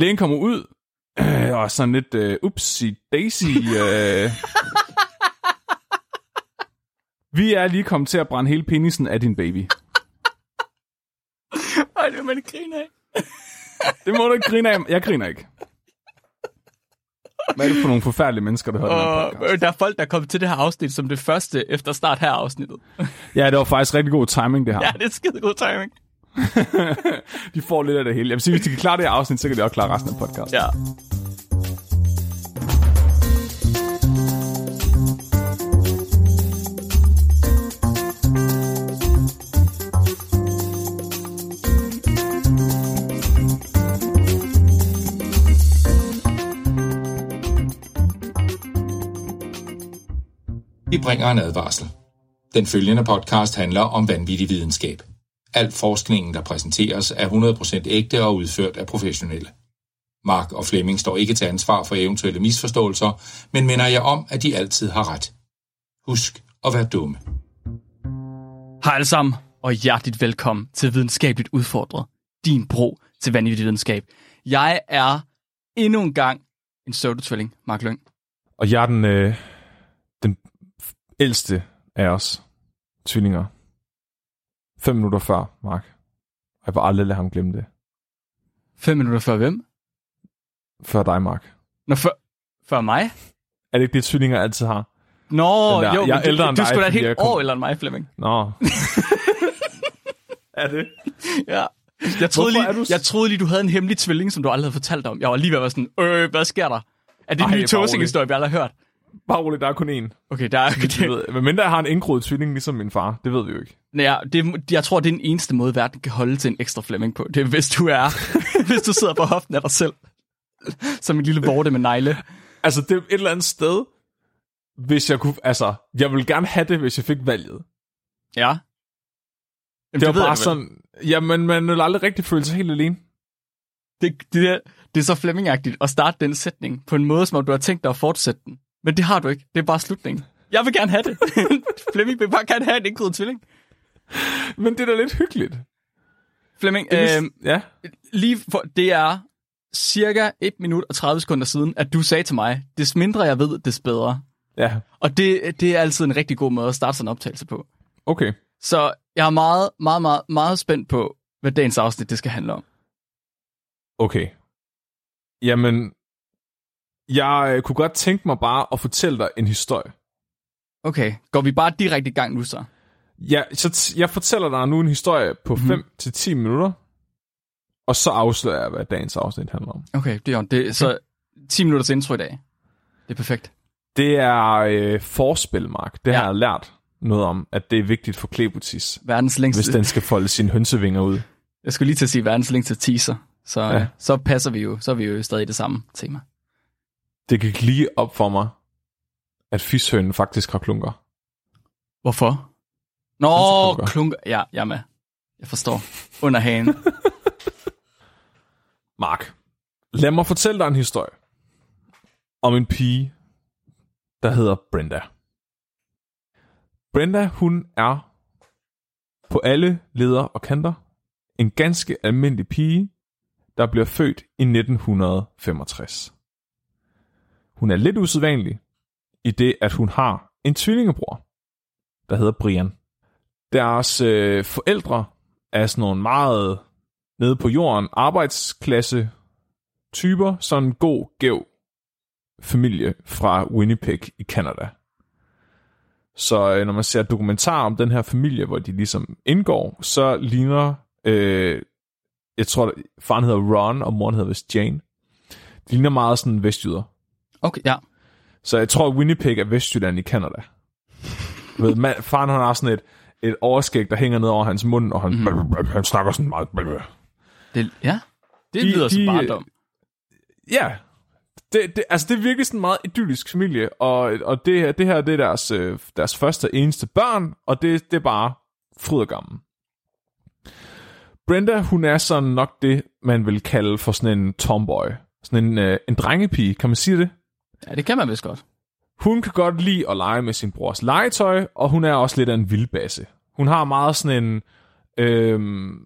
lægen kommer ud, øh, og sådan lidt øh, upsi daisy. Øh. Vi er lige kommet til at brænde hele penisen af din baby. Ej, det vil man ikke grine af. Det må du ikke grine af. Jeg griner ikke. Hvad er det for nogle forfærdelige mennesker, der hører den her Og podcast? øh, der er folk, der er kommet til det her afsnit som det første efter start her afsnittet. Ja, det var faktisk rigtig god timing, det her. Ja, det er skide god timing. De får lidt af det hele. Jeg vil sige, hvis de kan klare det her afsnit, så kan de også klare resten af podcasten. Ja. Vi bringer en advarsel. Den følgende podcast handler om vanvittig videnskab. Al forskningen, der præsenteres, er 100% ægte og udført af professionelle. Mark og Flemming står ikke til ansvar for eventuelle misforståelser, men minder jer om, at de altid har ret. Husk at være dumme. Hej alle sammen, og hjerteligt velkommen til Videnskabeligt Udfordret. Din bro til vanvittig videnskab. Jeg er endnu en gang en pseudotvilling, Mark Lyng. Og jeg er den, øh, den ældste af os tvillinger. Fem minutter før, Mark. Og jeg vil aldrig lade ham glemme det. Fem minutter før hvem? Før dig, Mark. Nå, før, før mig? Er det ikke det, tvillinger altid har? Nå, der, jo, jeg er men du, ældre end du dig, skulle da et helt kom- år ældre end mig, Flemming. Nå. er det? Ja. Jeg troede, Hvorfor lige, du jeg troede lige, du havde en hemmelig tvilling, som du aldrig havde fortalt om. Jeg var lige ved at være sådan, øh, hvad sker der? Er det en ny bare tosing-historie, vi aldrig har hørt? Bare roligt, der er kun én. Okay, der er... Det ved, men mindre jeg har en indgroet tvilling, ligesom min far. Det ved vi jo ikke. Ja, det, jeg tror, det er den eneste måde, verden kan holde til en ekstra Flemming på. Det er, hvis du er, hvis du sidder på hoften af dig selv. Som en lille vorte med negle. Altså, det er et eller andet sted, hvis jeg kunne... Altså, jeg ville gerne have det, hvis jeg fik valget. Ja. Jamen, Det var ved bare jeg sådan... Jamen, man vil aldrig rigtig føle sig helt alene. Det, det, det er så Flemmingagtigt at starte den sætning på en måde, som om du har tænkt dig at fortsætte den. Men det har du ikke. Det er bare slutningen. Jeg vil gerne have det. Flemming vil bare gerne have en indgået tvilling. Men det er da lidt hyggeligt. Flemming, øh, ja. lige for, det er cirka 1 minut og 30 sekunder siden, at du sagde til mig, des mindre jeg ved, des bedre. Ja, Og det, det er altid en rigtig god måde at starte sådan en optagelse på. okay. Så jeg er meget, meget, meget, meget spændt på, hvad dagens afsnit det skal handle om. Okay. Jamen, jeg øh, kunne godt tænke mig bare at fortælle dig en historie. Okay, går vi bare direkte i gang nu så? Ja, så t- jeg fortæller dig nu en historie på Mhm. 5 til 10 minutter, og så afslører jeg, hvad dagens afsnit handler om. Okay, det er jo det. Så 10 minutters intro i dag. Det er perfekt. Det er øh, forspil, Mark. Det Ja. har jeg lært noget om, at det er vigtigt for Klebutis, Verdens længste... hvis den skal folde sine hønsevinger ud. Jeg skulle lige til at sige verdens længste teaser. Så, Ja. ja. så passer vi jo, så er vi jo stadig i det samme tema. Det gik lige op for mig, at fishønen faktisk har klunker. Hvorfor? Nå, Hønseklunker. klunker. Ja, jeg er med. Jeg forstår. Under hagen. Mark, lad mig fortælle dig en historie om en pige, der hedder Brenda. Brenda, hun er på alle leder og kanter en ganske almindelig pige, der bliver født i 1965. Hun er lidt usædvanlig i det, at hun har en tvillingebror, der hedder Brian. Deres øh, forældre er sådan nogle meget nede på jorden arbejdsklasse typer, sådan en god, gæv familie fra Winnipeg i Canada. Så øh, når man ser dokumentar om den her familie, hvor de ligesom indgår, så ligner, øh, jeg tror, faren hedder Ron, og moren hedder vist Jane. De ligner meget sådan vestjyder. Okay, ja. Så jeg tror, at Winnipeg er Vestjylland i Canada. Du ved, man, faren han har sådan et, et overskæg, der hænger ned over hans mund, og han, mm. han snakker sådan meget... Det, ja, det De- lyder de- som barndom. Ja, det, det, altså det er virkelig sådan meget idyllisk familie, og, og det, det her det er deres, øh, deres første og eneste børn, og det, det er bare fryd og gammel. Brenda, hun er sådan nok det, man vil kalde for sådan en tomboy. Sådan en, øh, en drengepige, kan man sige det? Ja, det kan man vist godt. Hun kan godt lide at lege med sin brors legetøj, og hun er også lidt af en vildbasse. Hun har meget sådan en øhm,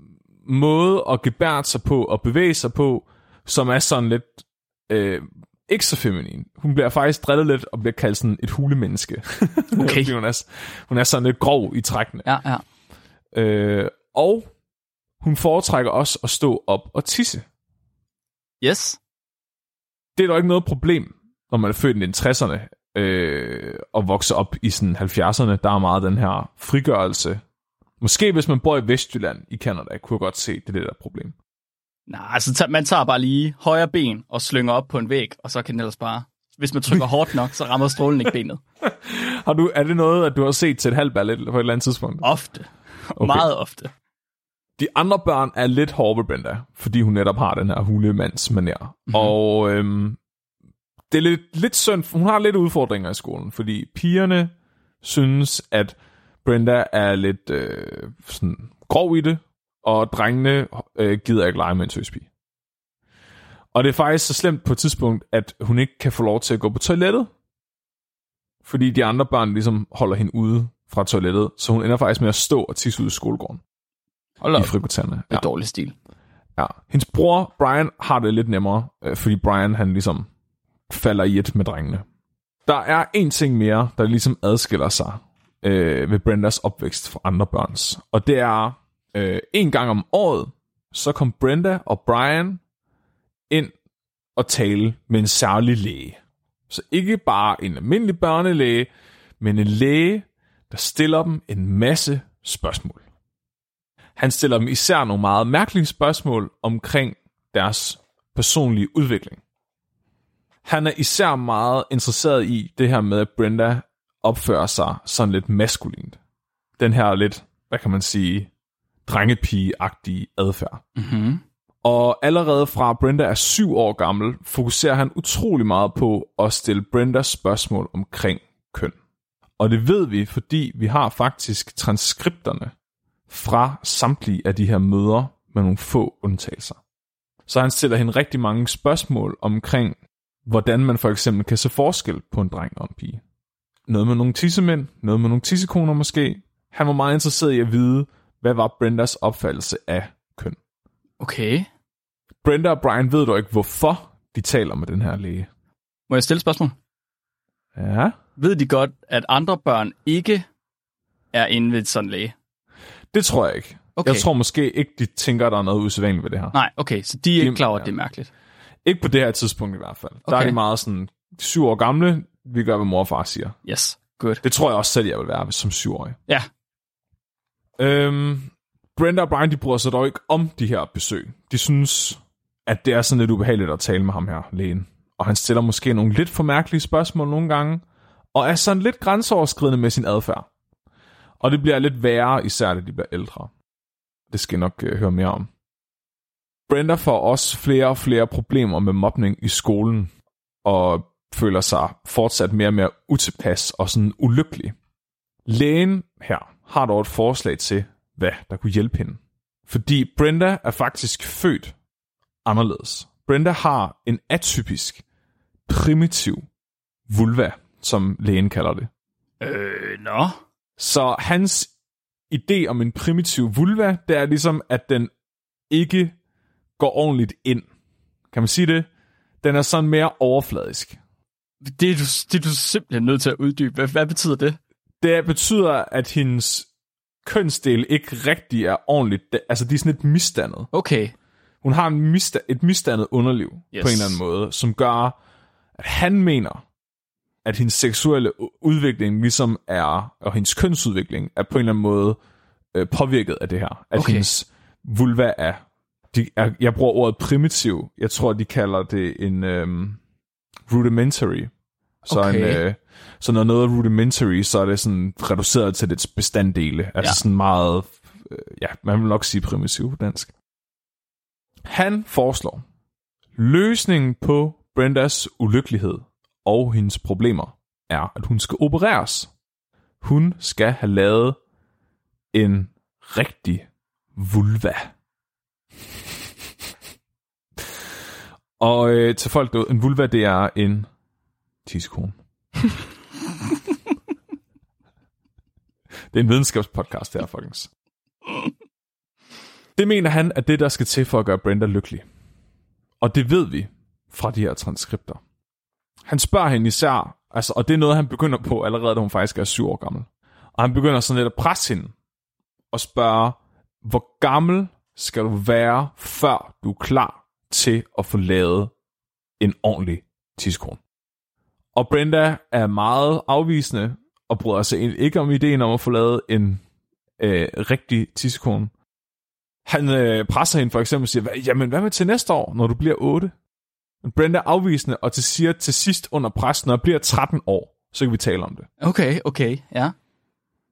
måde at gebære sig på og bevæge sig på, som er sådan lidt... Øh, ikke så feminin. Hun bliver faktisk drillet lidt og bliver kaldt sådan et hulemenneske. Okay. Hun, er, hun er sådan lidt grov i trækkene. Ja, ja. Øh, og hun foretrækker også at stå op og tisse. Yes. Det er dog ikke noget problem, når man er født i 60'erne øh, og vokser op i sådan 70'erne. Der er meget den her frigørelse. Måske hvis man bor i Vestjylland i Canada, kunne jeg godt se, det det der problem. Nej, altså man tager bare lige højre ben og slynger op på en væg, og så kan den ellers bare... Hvis man trykker hårdt nok, så rammer strålen ikke benet. Har du, er det noget, at du har set til et halvt ballet på et eller andet tidspunkt? Ofte. Okay. Meget ofte. De andre børn er lidt Brenda, fordi hun netop har den her hulemands manér. Mm-hmm. Og øhm, det er lidt, lidt synd, hun har lidt udfordringer i skolen, fordi pigerne synes, at Brenda er lidt øh, sådan grov i det, og drengene øh, gider ikke lege med en tøspige. Og det er faktisk så slemt på et tidspunkt, at hun ikke kan få lov til at gå på toilettet, fordi de andre børn ligesom holder hende ude fra toilettet, så hun ender faktisk med at stå og tisse ud i skolegården Hold i frikvartererne. Det er dårlig stil. Ja. Hendes bror, Brian, har det lidt nemmere, øh, fordi Brian, han ligesom falder i et med drengene. Der er en ting mere, der ligesom adskiller sig øh, ved Brendas opvækst fra andre børns. Og det er, øh, en gang om året, så kom Brenda og Brian ind og tale med en særlig læge. Så ikke bare en almindelig børnelæge, men en læge, der stiller dem en masse spørgsmål. Han stiller dem især nogle meget mærkelige spørgsmål omkring deres personlige udvikling. Han er især meget interesseret i det her med, at Brenda opfører sig sådan lidt maskulint. Den her lidt, hvad kan man sige, drengepige-agtige adfærd. Mm-hmm. Og allerede fra Brenda er syv år gammel, fokuserer han utrolig meget på at stille Brenda spørgsmål omkring køn. Og det ved vi, fordi vi har faktisk transkripterne fra samtlige af de her møder med nogle få undtagelser. Så han stiller hende rigtig mange spørgsmål omkring, hvordan man for eksempel kan se forskel på en dreng og en pige. Noget med nogle tissemænd, noget med nogle tissekoner måske. Han var meget interesseret i at vide, hvad var Brendas opfattelse af køn. Okay. Brenda og Brian ved dog ikke, hvorfor de taler med den her læge. Må jeg stille et spørgsmål? Ja, Ved de godt, at andre børn ikke er inde ved sådan en læge? det tror jeg ikke. Okay. Jeg tror måske ikke, de tænker, at der er noget usædvanligt ved det her. Nej, okay, så de er ikke klar over, at det er mærkeligt. Ikke på det her tidspunkt i hvert fald. Der er Okay. de meget sådan, syv år gamle, vi gør, hvad mor og far siger. Yes, good. Det tror jeg også selv, jeg vil være som syvårig. Ja, Øhm, Brenda og Brian, de bryder sig dog ikke om de her besøg. De synes, at det er sådan lidt ubehageligt at tale med ham her, lægen. Og han stiller måske nogle lidt for mærkelige spørgsmål nogle gange, og er sådan lidt grænseoverskridende med sin adfærd. Og det bliver lidt værre, især da de bliver ældre. Det skal jeg nok øh, høre mere om. Brenda får også flere og flere problemer med mobning i skolen, og føler sig fortsat mere og mere utilpas og sådan ulykkelig. Lægen her har dog et forslag til, hvad der kunne hjælpe hende. Fordi Brenda er faktisk født anderledes. Brenda har en atypisk, primitiv vulva, som lægen kalder det. øh, nå. Så hans idé om en primitiv vulva, det er ligesom, at den ikke går ordentligt ind. Kan man sige det? Den er sådan mere overfladisk. Det er, du, det er du simpelthen nødt til at uddybe. Hvad, hvad betyder det? Det betyder, at hendes kønsdel ikke rigtig er ordentligt. Altså, de er sådan lidt misdannet. Okay, Hun har en misda- et misdannet underliv yes. På en eller anden måde, som gør, at han mener, at hendes seksuelle udvikling ligesom er, og hendes kønsudvikling er på en eller anden måde øh, påvirket af det her. At Okay. hendes vulva er, de er, jeg bruger ordet primitiv, jeg tror, de kalder det en øhm, rudimentary. Så, Okay. en, øh, så når noget er rudimentary, så er det sådan reduceret til dets bestanddele. Altså Ja. sådan meget, øh, ja, man vil nok sige primitiv på dansk. Han foreslår, løsningen på Brendas ulykkelighed og hendes problemer er, at hun skal opereres. Hun skal have lavet en rigtig vulva. Og øh, til folk derude, en vulva, det er en tissekone. det er en videnskabspodcast her, folkens. Det mener han, at det, der skal til for at gøre Brenda lykkelig. Og det ved vi fra de her transkripter. Han spørger hende især, altså, og det er noget, han begynder på allerede, da hun faktisk er syv år gammel. Og han begynder sådan lidt at presse hende og spørge, hvor gammel skal du være, før du er klar til at få lavet en ordentlig tidskone. Og Brenda er meget afvisende og bryder sig egentlig ikke om ideen om at få lavet en øh, rigtig tidskone. Han øh, presser hende for eksempel og siger, jamen hvad med til næste år, når du bliver 8? Men Brenda er afvisende og til siger til sidst under pres, når jeg bliver 13 år, så kan vi tale om det. Okay, okay, ja.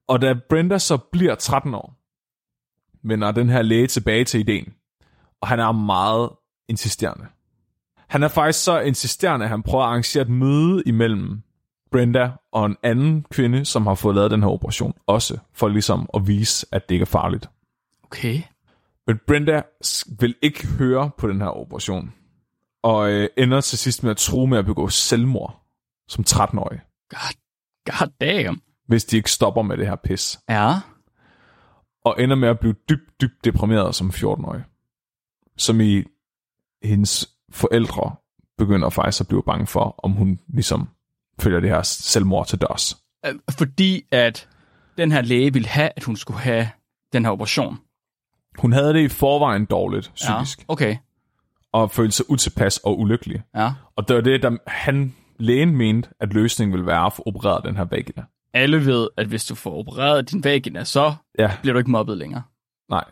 Og da Brenda så bliver 13 år, vender den her læge tilbage til ideen. Og han er meget insisterende. Han er faktisk så insisterende, at han prøver at arrangere et møde imellem Brenda og en anden kvinde, som har fået lavet den her operation, også for ligesom at vise, at det ikke er farligt. Okay. Men Brenda vil ikke høre på den her operation, og øh, ender til sidst med at tro med at begå selvmord som 13-årig, God, god damn. hvis de ikke stopper med det her pis. Ja. Og ender med at blive dybt, dybt deprimeret som 14-årig. Som i hendes forældre begynder faktisk at blive bange for, om hun ligesom følger det her selvmord til dørs. Øh, Fordi at den her læge ville have, at hun skulle have den her operation. Hun havde det i forvejen dårligt psykisk, Ja, okay. og følte sig utilpas og ulykkelig. Ja. Og det var det, der han, lægen mente, at løsningen ville være at få opereret den her vagina. Alle ved, at hvis du får opereret din vagina, så Ja, bliver du ikke mobbet længere. nej.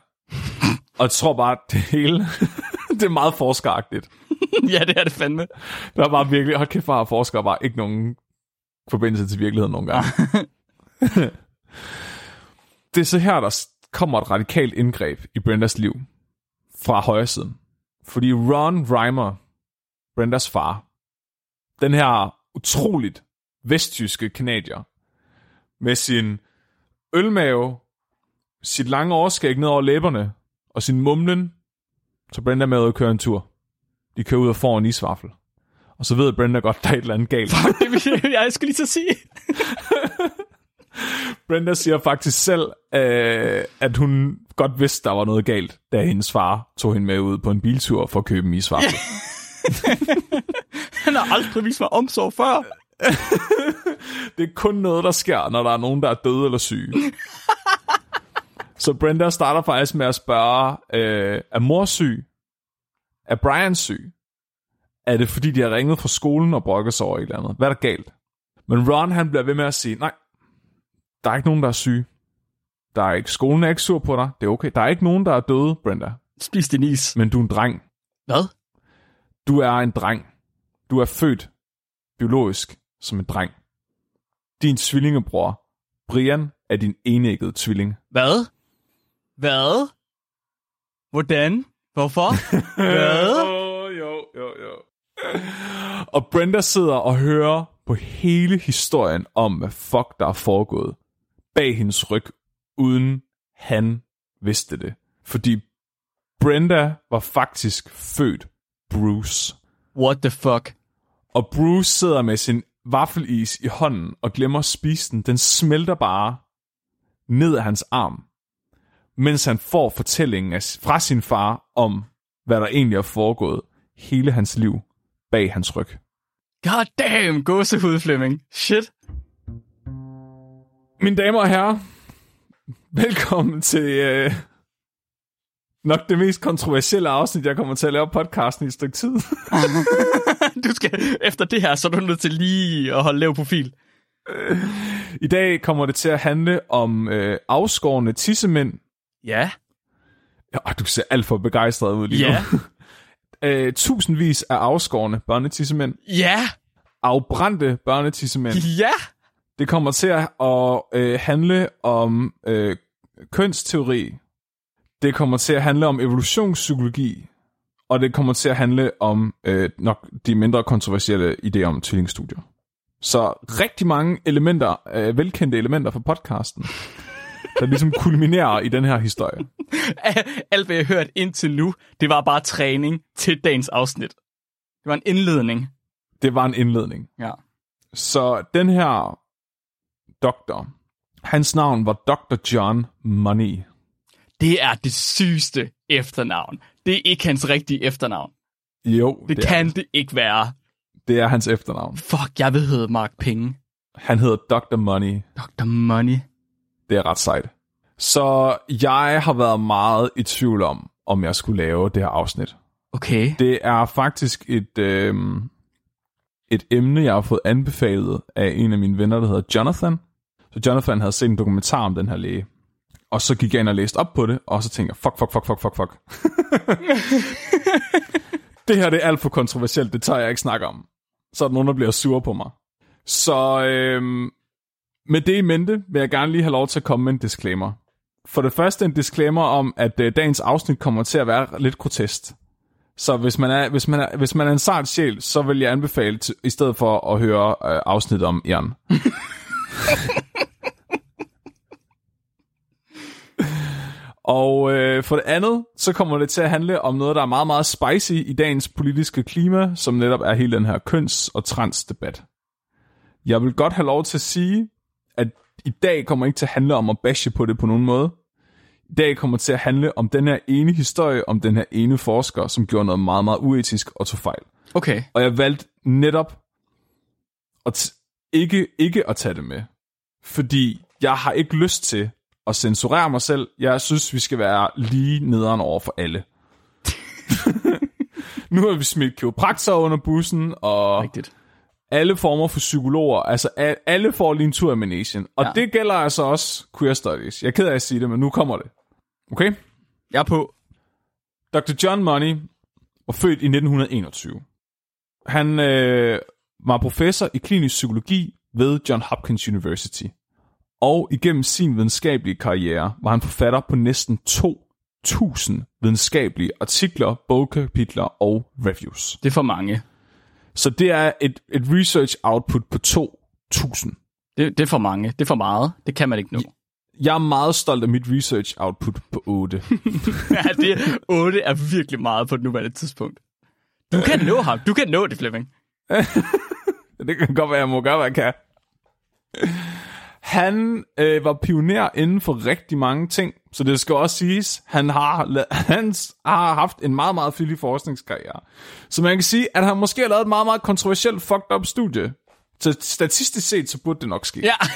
Og jeg tror bare, det hele, det er meget forskeragtigt. ja, det er det fandme. Der er bare virkelig, hold kæft, har forskere bare ikke nogen forbindelse til virkeligheden nogle gange. det er så her, der kommer et radikalt indgreb i Brendas liv fra højre siden. Fordi Ron Reimer, Brendas far, den her utroligt vesttyske kanadier, med sin ølmave, sit lange overskæg ned over læberne, og sin mumlen, så Brenda med og køre en tur. De kører ud og får en isvaffel. Og så ved Brenda godt, der er et eller andet galt. det jeg, jeg skulle lige så sige. Brenda siger faktisk selv, øh, at hun godt vidste, der var noget galt, da hendes far tog hende med ud på en biltur for at købe en isvaffel. Han har aldrig vist mig omsorg før. Det er kun noget, der sker, når der er nogen, der er døde eller syge. Så Brenda starter faktisk med at spørge, øh, er mor syg? Er Brian syg? Er det fordi, de har ringet fra skolen og brokket sig over et eller andet? Hvad er der galt? Men Ron han bliver ved med at sige, nej, der er ikke nogen, der er syge. Der er ikke, skolen er ikke sur på dig. Det er okay. Der er ikke nogen, der er døde, Brenda. Spis din is. Men du er en dreng. Hvad? Du er en dreng. Du er født biologisk som en dreng. Din tvillingebror, Brian, er din enæggede tvilling. Hvad? Hvad? Hvordan? Hvorfor? Hvad? Oh, jo, jo, jo. Og Brenda sidder og hører på hele historien om, hvad fuck der er foregået bag hendes ryg, uden han vidste det. Fordi Brenda var faktisk født Bruce. What the fuck? Og Bruce sidder med sin vaffelis i hånden og glemmer at spise den. Den smelter bare ned af hans arm, mens han får fortællingen af, fra sin far om, hvad der egentlig er foregået hele hans liv bag hans ryg. God damn, gåsehud, Flemming. Shit. Mine damer og herrer, velkommen til øh, nok det mest kontroversielle afsnit, jeg kommer til at lave podcasten i et stykke tid. Du skal, efter det her, så er du nødt til lige at holde lav profil. I dag kommer det til at handle om øh, afskårende tissemænd. Ja. Ja, du ser alt for begejstret ud lige Ja. nu. øh, tusindvis af afskårende børnetissemænd. Ja. Afbrændte børnetissemænd. Ja. Det kommer til at øh, handle om øh, kønsteori. Det kommer til at handle om evolutionspsykologi. Og det kommer til at handle om øh, nok de mindre kontroversielle idéer om tvillingstudier. Så rigtig mange elementer, øh, velkendte elementer fra podcasten, der ligesom kulminerer i den her historie. Alt, hvad jeg har hørt indtil nu, det var bare træning til dagens afsnit. Det var en indledning. Det var en indledning. Ja. Så den her doktor, hans navn var Dr. John Money. Det er det sygeste efternavn. Det er ikke hans rigtige efternavn. Jo, Det, det er, kan det ikke være. det er hans efternavn. Fuck, jeg vil hedde Mark Penge. Han hedder Dr. Money. Dr. Money. Det er ret sejt. Så jeg har været meget i tvivl om, om jeg skulle lave det her afsnit. Okay. Det er faktisk et, øh, et emne, jeg har fået anbefalet af en af mine venner, der hedder Jonathan. Så Jonathan havde set en dokumentar om den her læge. Og så gik jeg ind og læste op på det, og så tænkte jeg, fuck, fuck, fuck, fuck, fuck, fuck. det her det er alt for kontroversielt, det tør jeg ikke snakke om. Så er der nogen, der bliver sure på mig. Så øh, med det i mente vil jeg gerne lige have lov til at komme med en disclaimer. For det første en disclaimer om, at øh, dagens afsnit kommer til at være lidt grotesk. Så hvis man er, hvis man er, hvis man er en sart sjæl, så vil jeg anbefale, til, i stedet for at høre øh, afsnit om Jan. Og øh, for det andet, så kommer det til at handle om noget, der er meget, meget spicy i dagens politiske klima, som netop er hele den her køns- og transdebat. Jeg vil godt have lov til at sige, at i dag kommer ikke til at handle om at bashe på det på nogen måde. I dag kommer til at handle om den her ene historie, om den her ene forsker, som gjorde noget meget, meget uetisk og tog fejl. Okay. Og jeg valgte netop at t- ikke, ikke at tage det med. Fordi jeg har ikke lyst til at censurere mig selv. Jeg synes, vi skal være lige nederen over for alle. nu har vi smidt kiropraktorer under bussen, og Rigtigt. alle former for psykologer. Altså, alle får lige en tur i. Og ja. det gælder altså også queer studies. Jeg er ked af at sige det, men nu kommer det. Okay? Jeg er på. Dr. John Money var født i 1921. Han øh, var professor i klinisk psykologi ved John Hopkins University. Og igennem sin videnskabelige karriere var han forfatter på næsten 2.000 videnskabelige artikler, bogkapitler og reviews. Det er for mange. Så det er et, et research output på 2.000. Det, det er for mange. Det er for meget. Det kan man ikke nå. Jeg er meget stolt af mit research output på 8. ja, det 8 er virkelig meget på det nuværende tidspunkt. Du kan nå ham. Du kan nå det, Flemming. Det kan godt være, jeg må gøre, hvad jeg kan. Han øh, var pioner inden for rigtig mange ting, så det skal også siges, han har, han har haft en meget, meget flittig forskningskarriere. Så man kan sige, at han måske har lavet et meget, meget kontroversielt fucked up studie. Så statistisk set, så burde det nok ske. Ja.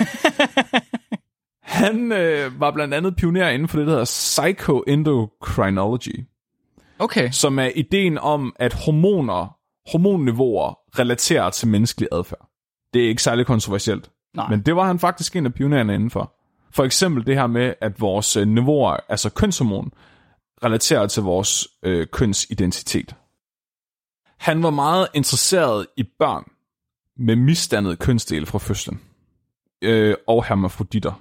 Han øh, var blandt andet pioner inden for det, der hedder psychoendocrinology, Okay. som er ideen om, at hormoner, hormonniveauer relaterer til menneskelig adfærd. Det er ikke særlig kontroversielt. Nej. Men det var han faktisk en af pionererne indenfor. For eksempel det her med, at vores øh, niveauer, altså kønshormon, relaterer til vores øh, kønsidentitet. Han var meget interesseret i børn med misdannede kønsdele fra fødslen. Øh, og hermafroditter.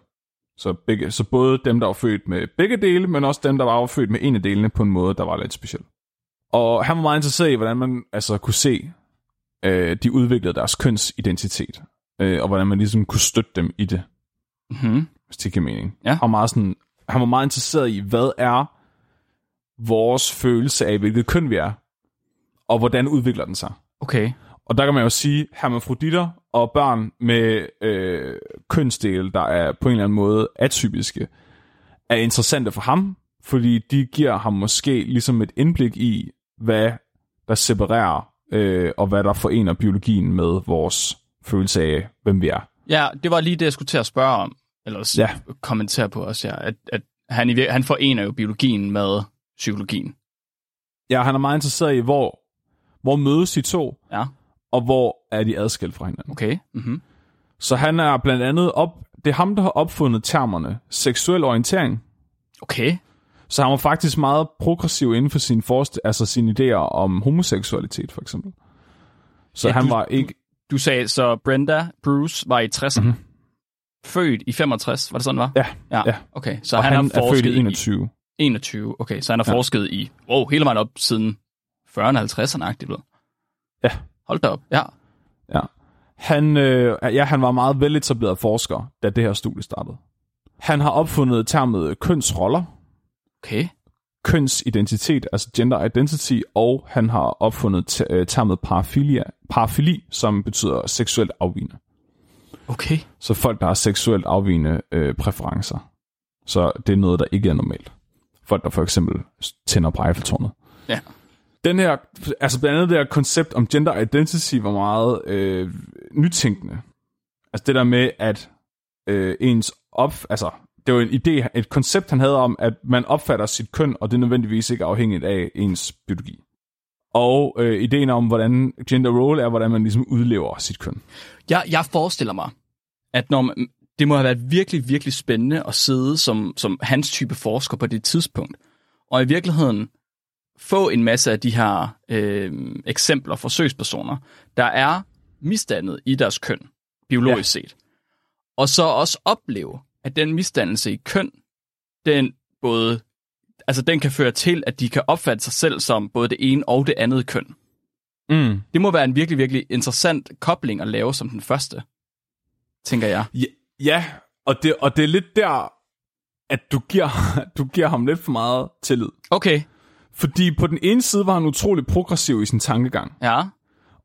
Så, begge, så både dem, der var født med begge dele, men også dem, der var født med en af delene på en måde, der var lidt speciel. Og han var meget interesseret i, hvordan man altså kunne se, øh, de udviklede deres kønsidentitet øh, og hvordan man ligesom kunne støtte dem i det, Mm-hmm. hvis det giver mening. Ja. Han, var meget sådan, han var meget interesseret i, hvad er vores følelse af, hvilket køn vi er, og hvordan udvikler den sig. Okay. Og der kan man jo sige, hermafroditter og børn med øh, kønsdele, der er på en eller anden måde atypiske, er interessante for ham, fordi de giver ham måske ligesom et indblik i, hvad der separerer, øh, og hvad der forener biologien med vores følelse af, hvem vi er. Ja, det var lige det, jeg skulle til at spørge om. Eller Ja. kommentere på også, ja. At, at han, i, han forener jo biologien med psykologien. Ja, han er meget interesseret i, hvor, hvor mødes de to, Ja. og hvor er de adskilt fra hinanden. Okay. Mm-hmm. Så han er blandt andet op, det er ham, der har opfundet termerne seksuel orientering, Okay. Så han var faktisk meget progressiv inden for sin forst- altså sine idéer om homoseksualitet, for eksempel. Så ja, han du- var ikke... Du sagde, så Brenda Bruce var i 60'erne. Mm-hmm. Født i 65, var det sådan, var? Ja, Ja, ja. okay. Så og han, han, har er født i 21. I 21, okay. Så han har Ja. forsket i, wow, hele vejen op siden 40'erne, 50'erne-agtigt. vel? Ja. Hold da op, ja. Ja. Han, øh, ja, han var meget veletableret forsker, da det her studie startede. Han har opfundet termet kønsroller, Okay. Kønsidentitet, altså gender identity, og han har opfundet øh, termet parafilia, parafili, som betyder seksuelt afvigende. Okay. Så folk, der har seksuelt afvigende øh, præferencer. Så det er noget, der ikke er normalt. Folk, der for eksempel tænder på Eiffeltårnet. Ja. Den her, altså blandt andet det her koncept om gender identity var meget øh, nytænkende. Altså det der med, at øh, ens op, altså det var en idé, et koncept, han havde om, at man opfatter sit køn, og det er nødvendigvis ikke afhængigt af ens biologi. Og øh, ideen om, hvordan gender role er, hvordan man ligesom udlever sit køn. Jeg, jeg forestiller mig, at når man, det må have været virkelig, virkelig spændende at sidde som, som hans type forsker på det tidspunkt, og i virkeligheden få en masse af de her øh, eksempler, forsøgspersoner, der er misdannet i deres køn, biologisk ja. set. Og så også opleve, at den misdannelse i køn, den både altså den kan føre til, at de kan opfatte sig selv som både det ene og det andet køn. Mm. Det må være en virkelig, virkelig interessant kobling at lave som den første, tænker jeg. Ja, ja og, det, og det er lidt der, at du giver, du giver ham lidt for meget tillid. Okay. Fordi på den ene side var han utrolig progressiv i sin tankegang. Ja.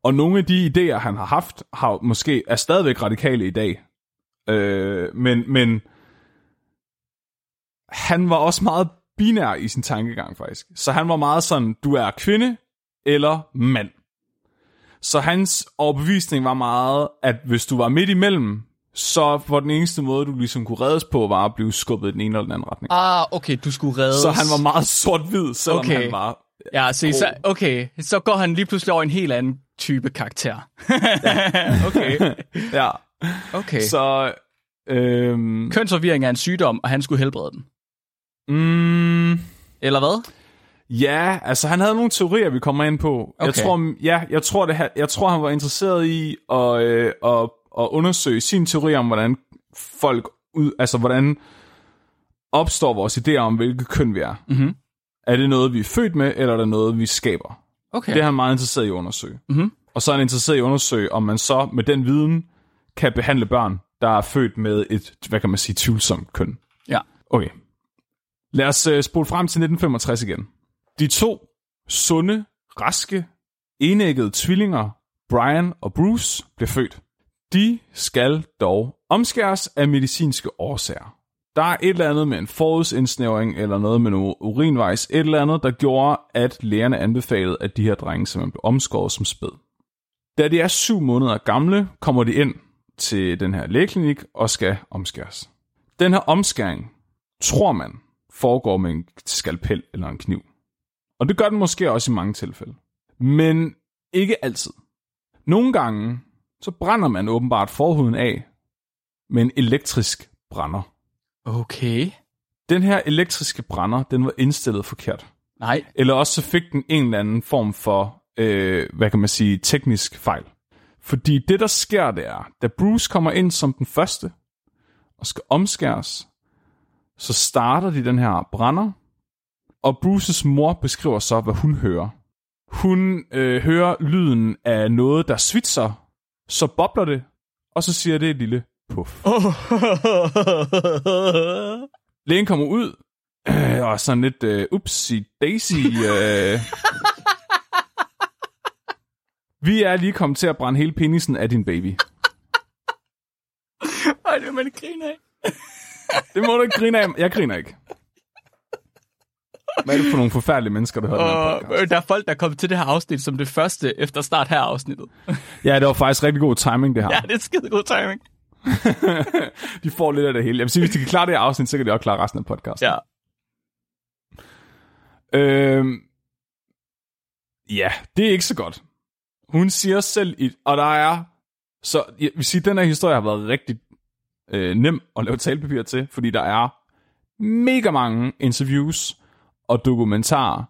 Og nogle af de idéer, han har haft, har måske er stadigvæk radikale i dag. Øh, men, men han var også meget binær i sin tankegang, faktisk. Så han var meget sådan, du er kvinde eller mand. Så hans overbevisning var meget, at hvis du var midt imellem, så var den eneste måde, du ligesom kunne reddes på, var at blive skubbet i den ene eller den anden retning. Ah, okay, du skulle reddes. Så han var meget sort-hvid, selvom Okay. han var... Ja, se, så, okay, så går han lige pludselig over en helt anden type karakter. okay, Ja. Okay. Så... Øhm, Kønsforvirring er en sygdom, og han skulle helbrede den. mm, Eller hvad? Ja, altså han havde nogle teorier, vi kommer ind på. Jeg Okay. tror, ja, jeg tror, det, jeg tror han var interesseret i at, øh, at, at undersøge sin teori om, hvordan folk ud, altså hvordan opstår vores idéer om, hvilket køn vi er. Mhm. Er det noget, vi er født med, eller er det noget, vi skaber? Okay. Det er han meget interesseret i at undersøge. Mhm. Og så er han interesseret i at undersøge, om man så med den viden kan behandle børn, der er født med et, hvad kan man sige, tvivlsomt køn. Ja. Okay. Lad os uh, spole frem til 1965 igen. De to sunde, raske, enæggede tvillinger, Brian og Bruce, bliver født. De skal dog omskæres af medicinske årsager. Der er et eller andet med en forudsindsnævring, eller noget med noget urinvejs, et eller andet, der gjorde, at lægerne anbefalede, at de her drenge simpelthen blev omskåret som spæd. Da de er syv måneder gamle, kommer de ind til den her lægeklinik og skal omskæres. Den her omskæring, tror man, foregår med en skalpel eller en kniv. Og det gør den måske også i mange tilfælde. Men ikke altid. Nogle gange, så brænder man åbenbart forhuden af med en elektrisk brænder. Okay. Den her elektriske brænder, den var indstillet forkert. Nej. Eller også så fik den en eller anden form for, øh, hvad kan man sige, teknisk fejl. Fordi det, der sker, det er, da Bruce kommer ind som den første, og skal omskæres, så starter de den her brænder, og Bruces mor beskriver så, hvad hun hører. Hun øh, hører lyden af noget, der svitser, så bobler det, og så siger det et lille puff. Lægen kommer ud, øh, og sådan lidt øh, upsi daisy. Øh. Vi er lige kommet til at brænde hele penisen af din baby. Ej, det vil man grine af. Det må du ikke grine af. Jeg griner ikke. Hvad er det for nogle forfærdelige mennesker, der hører den her Og podcast? øh, der er folk, der er kommet til det her afsnit som det første efter start her afsnittet. Ja, det var faktisk rigtig god timing, det her. Ja, det er skide god timing. de får lidt af det hele. Jeg vil sige, hvis de kan klare det her afsnit, så kan de også klare resten af podcasten. Ja. Øhm, ja, det er ikke så godt. Hun siger selv, i, og der er, så jeg vil sige, den her historie har været rigtig øh, nem at lave talepapir til, fordi der er mega mange interviews og dokumentarer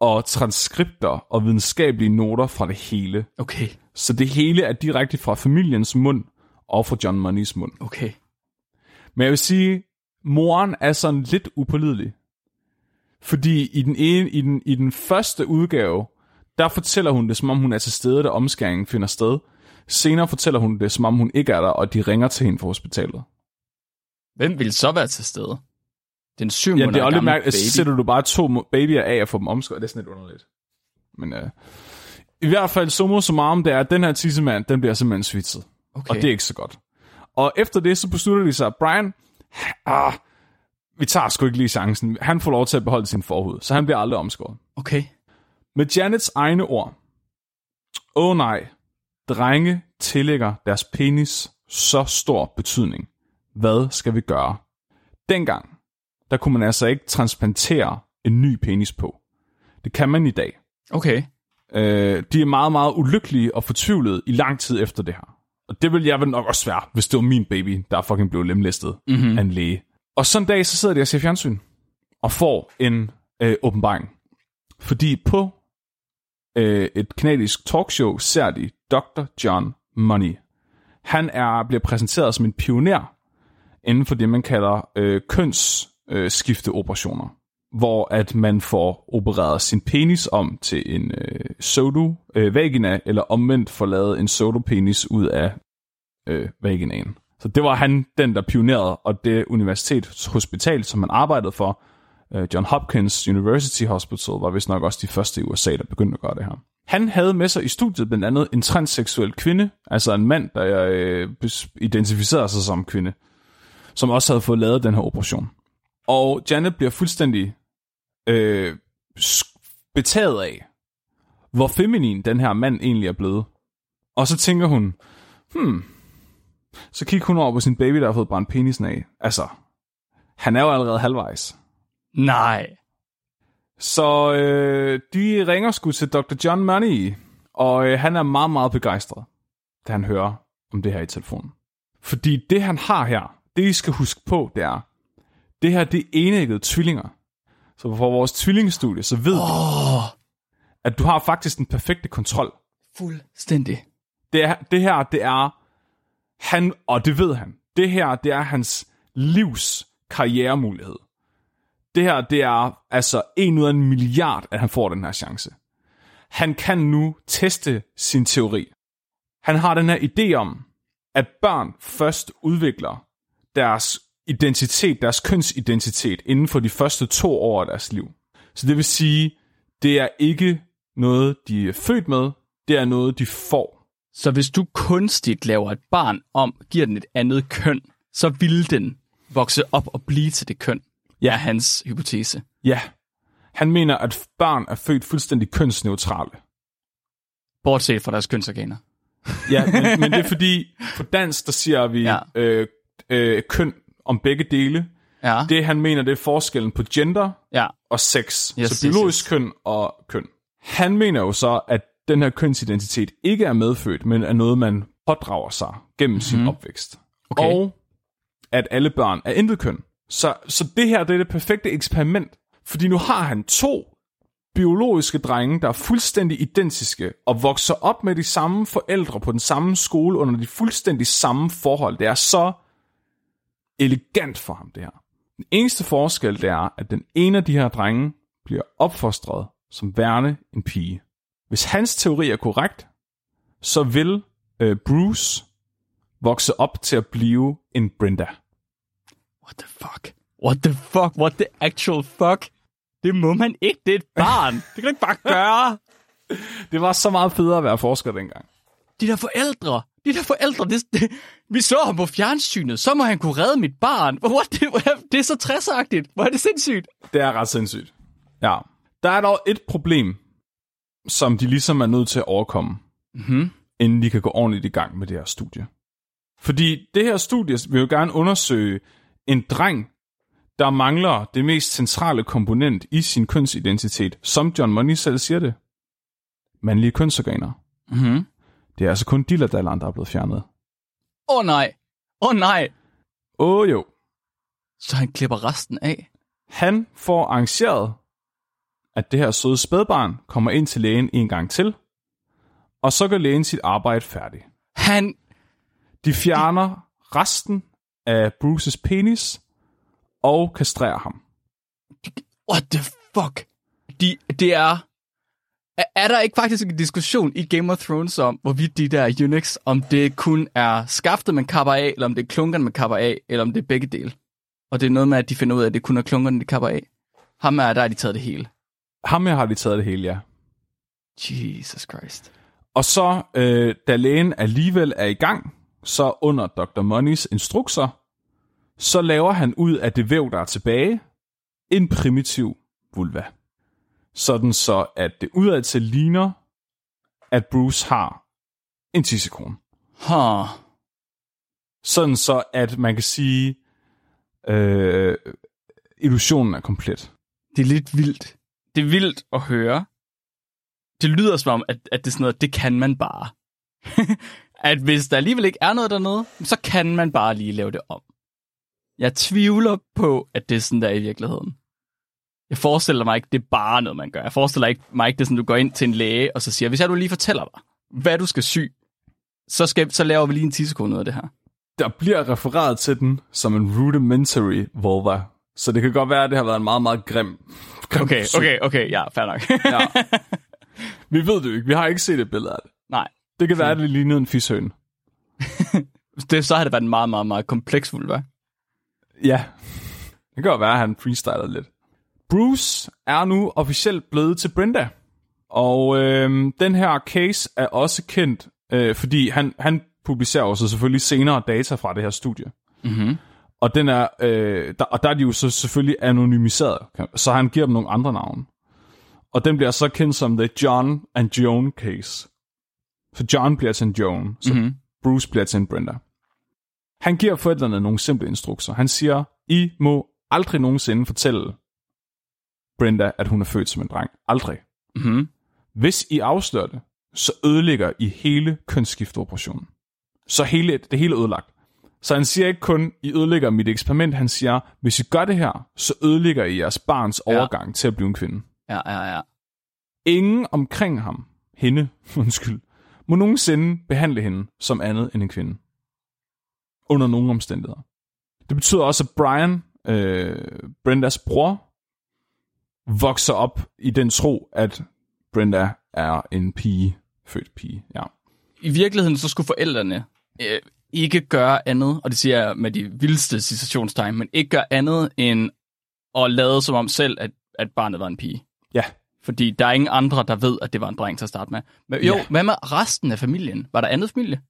og transkripter og videnskabelige noter fra det hele. Okay, Så det hele er direkte fra familiens mund og fra John Moneys mund. okay. Men jeg vil sige, moren er sådan lidt upålidelig. Fordi i den, ene, i, den, i den første udgave, der fortæller hun det, som om hun er til stede, da omskæringen finder sted. Senere fortæller hun det, som om hun ikke er der, og de ringer til hende fra hospitalet. Hvem vil så være til stede? Den syv Ja, det er også lidt mærkeligt. Baby. sætter du bare to babyer af og får dem omskåret. Det er sådan lidt underligt. Men øh, i hvert fald, summa summarum, det er, at den her tissemand, den bliver simpelthen svitset. Okay. Og det er ikke så godt. Og efter det, så beslutter de sig, at Brian, ah, vi tager sgu ikke lige chancen. Han får lov til at beholde sin forhud, så han bliver aldrig omskåret. Okay. Med Janets egne ord. Åh oh, nej, drenge tillægger deres penis så stor betydning. Hvad skal vi gøre? Dengang, der kunne man altså ikke transplantere en ny penis på. Det kan man i dag. Okay. Øh, de er meget, meget ulykkelige og fortvivlede i lang tid efter det her. Og det vil jeg vel nok også være, hvis det var min baby, der fucking blev lemlæstet mm-hmm. af en læge. Og sådan en dag, så sidder de og ser fjernsyn og får en øh, åbenbaring. Fordi på øh, et kanadisk talkshow ser de Dr. John Money. Han er bliver præsenteret som en pioner inden for det, man kalder øh, kønsskifteoperationer, hvor at man får opereret sin penis om til en øh, sodo øh, vagina, eller omvendt får lavet en sodo penis ud af øh, vaginaen. Så det var han, den der pionerede, og det universitetshospital, som han arbejdede for, Øh, John Hopkins University Hospital, var vist nok også de første i USA, der begyndte at gøre det her. Han havde med sig i studiet blandt andet en transseksuel kvinde, altså en mand, der øh, identificerede sig som kvinde, som også havde fået lavet den her operation. Og Janet bliver fuldstændig øh, betaget af, hvor feminin den her mand egentlig er blevet. Og så tænker hun, hmm, så kigger hun over på sin baby, der har fået brændt penisen af. Altså, han er jo allerede halvvejs. Nej. Så øh, de ringer sgu til Dr. John Money, og øh, han er meget, meget begejstret, da han hører om det her i telefonen. Fordi det, han har her, det I skal huske på, det er, det her, det er enæggede tvillinger. Så for vores tvillingestudie, så ved oh. du, at du har faktisk den perfekte kontrol. Fuldstændig. Det, er, det her, det er, han, og det ved han, det her, det er hans livs karrieremulighed. Det her, det er altså en ud af en milliard, at han får den her chance. Han kan nu teste sin teori. Han har den her idé om, at børn først udvikler deres identitet, deres kønsidentitet, inden for de første to år af deres liv. Så det vil sige, det er ikke noget, de er født med, det er noget, de får. Så hvis du kunstigt laver et barn om, giver den et andet køn, så vil den vokse op og blive til det køn. Ja. Hans hypotese. Ja. Han mener, at børn er født fuldstændig kønsneutrale. Bortset fra deres kønsorganer. ja, men, men det er fordi, på dansk, der siger vi ja. øh, øh, køn om begge dele. Ja. Det, han mener, det er forskellen på gender ja. og sex. Yes, så biologisk yes, yes. køn og køn. Han mener jo så, at den her kønsidentitet ikke er medfødt, men er noget, man pådrager sig gennem mm-hmm. sin mhm. opvækst. Okay. Og at alle børn er intet køn. Så, så det her det er det perfekte eksperiment. Fordi nu har han to biologiske drenge, der er fuldstændig identiske, og vokser op med de samme forældre på den samme skole under de fuldstændig samme forhold. Det er så elegant for ham, det her. Den eneste forskel, det er, at den ene af de her drenge bliver opfostret som værende en pige. Hvis hans teori er korrekt, så vil øh, Bruce vokse op til at blive en Brenda. What the fuck? What the fuck? What the actual fuck? Det må man ikke, det er et barn. Det kan du ikke bare gøre. det var så meget federe at være forsker dengang. De der forældre, de der forældre, det, det, vi så ham på fjernsynet, så må han kunne redde mit barn. What? Det, det er så træsagtigt. Hvor er det sindssygt? Det er ret sindssygt. Ja. Der er dog et problem, som de ligesom er nødt til at overkomme, mm-hmm. inden de kan gå ordentligt i gang med det her studie. Fordi det her studie vil jo gerne undersøge en dreng, der mangler det mest centrale komponent i sin kønsidentitet, som John Money selv siger det. Mandlige kønsorganer. Mm-hmm. Det er altså kun dillerdalleren, der er blevet fjernet. Åh oh, nej! Åh oh, nej! Åh oh, jo. Så han klipper resten af? Han får arrangeret, at det her søde spædbarn kommer ind til lægen en gang til, og så gør lægen sit arbejde færdigt. Han... De fjerner resten af Bruces penis og kastrerer ham. What the fuck? De, det er... Er, er der ikke faktisk en diskussion i Game of Thrones om, hvorvidt de der Unix, om det kun er skaftet, man kapper af, eller om det er klunkerne, man kapper af, eller om det er begge dele? Og det er noget med, at de finder ud af, at det kun er klunkerne, de kapper af. Ham er, der har de taget det hele. Ham her har de taget det hele, ja. Jesus Christ. Og så, øh, da lægen alligevel er i gang, så under Dr. Moneys instrukser, så laver han ud af det væv, der er tilbage, en primitiv vulva. sådan så at det udad til ligner, at Bruce har en tissekone. Huh. Sådan så at man kan sige, øh, illusionen er komplet. Det er lidt vildt. Det er vildt at høre. Det lyder som om, at, at det er sådan noget, det kan man bare. at hvis der alligevel ikke er noget dernede, så kan man bare lige lave det om. Jeg tvivler på, at det er sådan der i virkeligheden. Jeg forestiller mig ikke, det er bare noget, man gør. Jeg forestiller ikke, mig ikke, det er sådan, du går ind til en læge, og så siger, hvis jeg du lige fortæller dig, hvad du skal sy, så, skal, så laver vi lige en tissekone ud af det her. Der bliver refereret til den som en rudimentary vulva, så det kan godt være, at det har været en meget, meget grim, grim Okay, okay, okay, ja, fair nok. Ja. Vi ved det jo ikke. Vi har ikke set et billede af det. Nej, Det kan være, at det lignede en fishøn. det, så har det været en meget, meget, meget kompleks vulva. Ja. Det kan godt være, at han freestyler lidt. Bruce er nu officielt blevet til Brenda. Og øh, den her case er også kendt, øh, fordi han, han publicerer også selvfølgelig senere data fra det her studie. Mm-hmm. Og, den er, øh, der, og der er de jo så selvfølgelig anonymiseret, så han giver dem nogle andre navne. Og den bliver så kendt som The John and Joan case. Så John bliver til en Joan, så Mm-hmm. Bruce bliver til en Brenda. Han giver forældrene nogle simple instrukser. Han siger, I må aldrig nogensinde fortælle Brenda, at hun er født som en dreng. Aldrig. Mm-hmm. Hvis I afslører det, så ødelægger I hele kønsskifteoperationen. Så hele, det hele er ødelagt. Så han siger ikke kun, I ødelægger mit eksperiment, han siger, hvis I gør det her, så ødelægger I jeres barns Ja. overgang til at blive en kvinde. Ja, ja, ja. Ingen omkring ham, hende, undskyld, må nogensinde behandle hende som andet end en kvinde. Under nogen omstændigheder. Det betyder også, at Brian, øh, Brendas bror, vokser op i den tro, at Brenda er en pige, født pige. Ja. I virkeligheden, så skulle forældrene øh, ikke gøre andet, og det siger jeg med de vildeste citationstegn, men ikke gøre andet end at lade som om selv, at, at barnet var en pige. ja. Fordi der er ingen andre, der ved, at det var en dreng til at starte med. Men jo, Ja. hvad med resten af familien? Var der andet familie?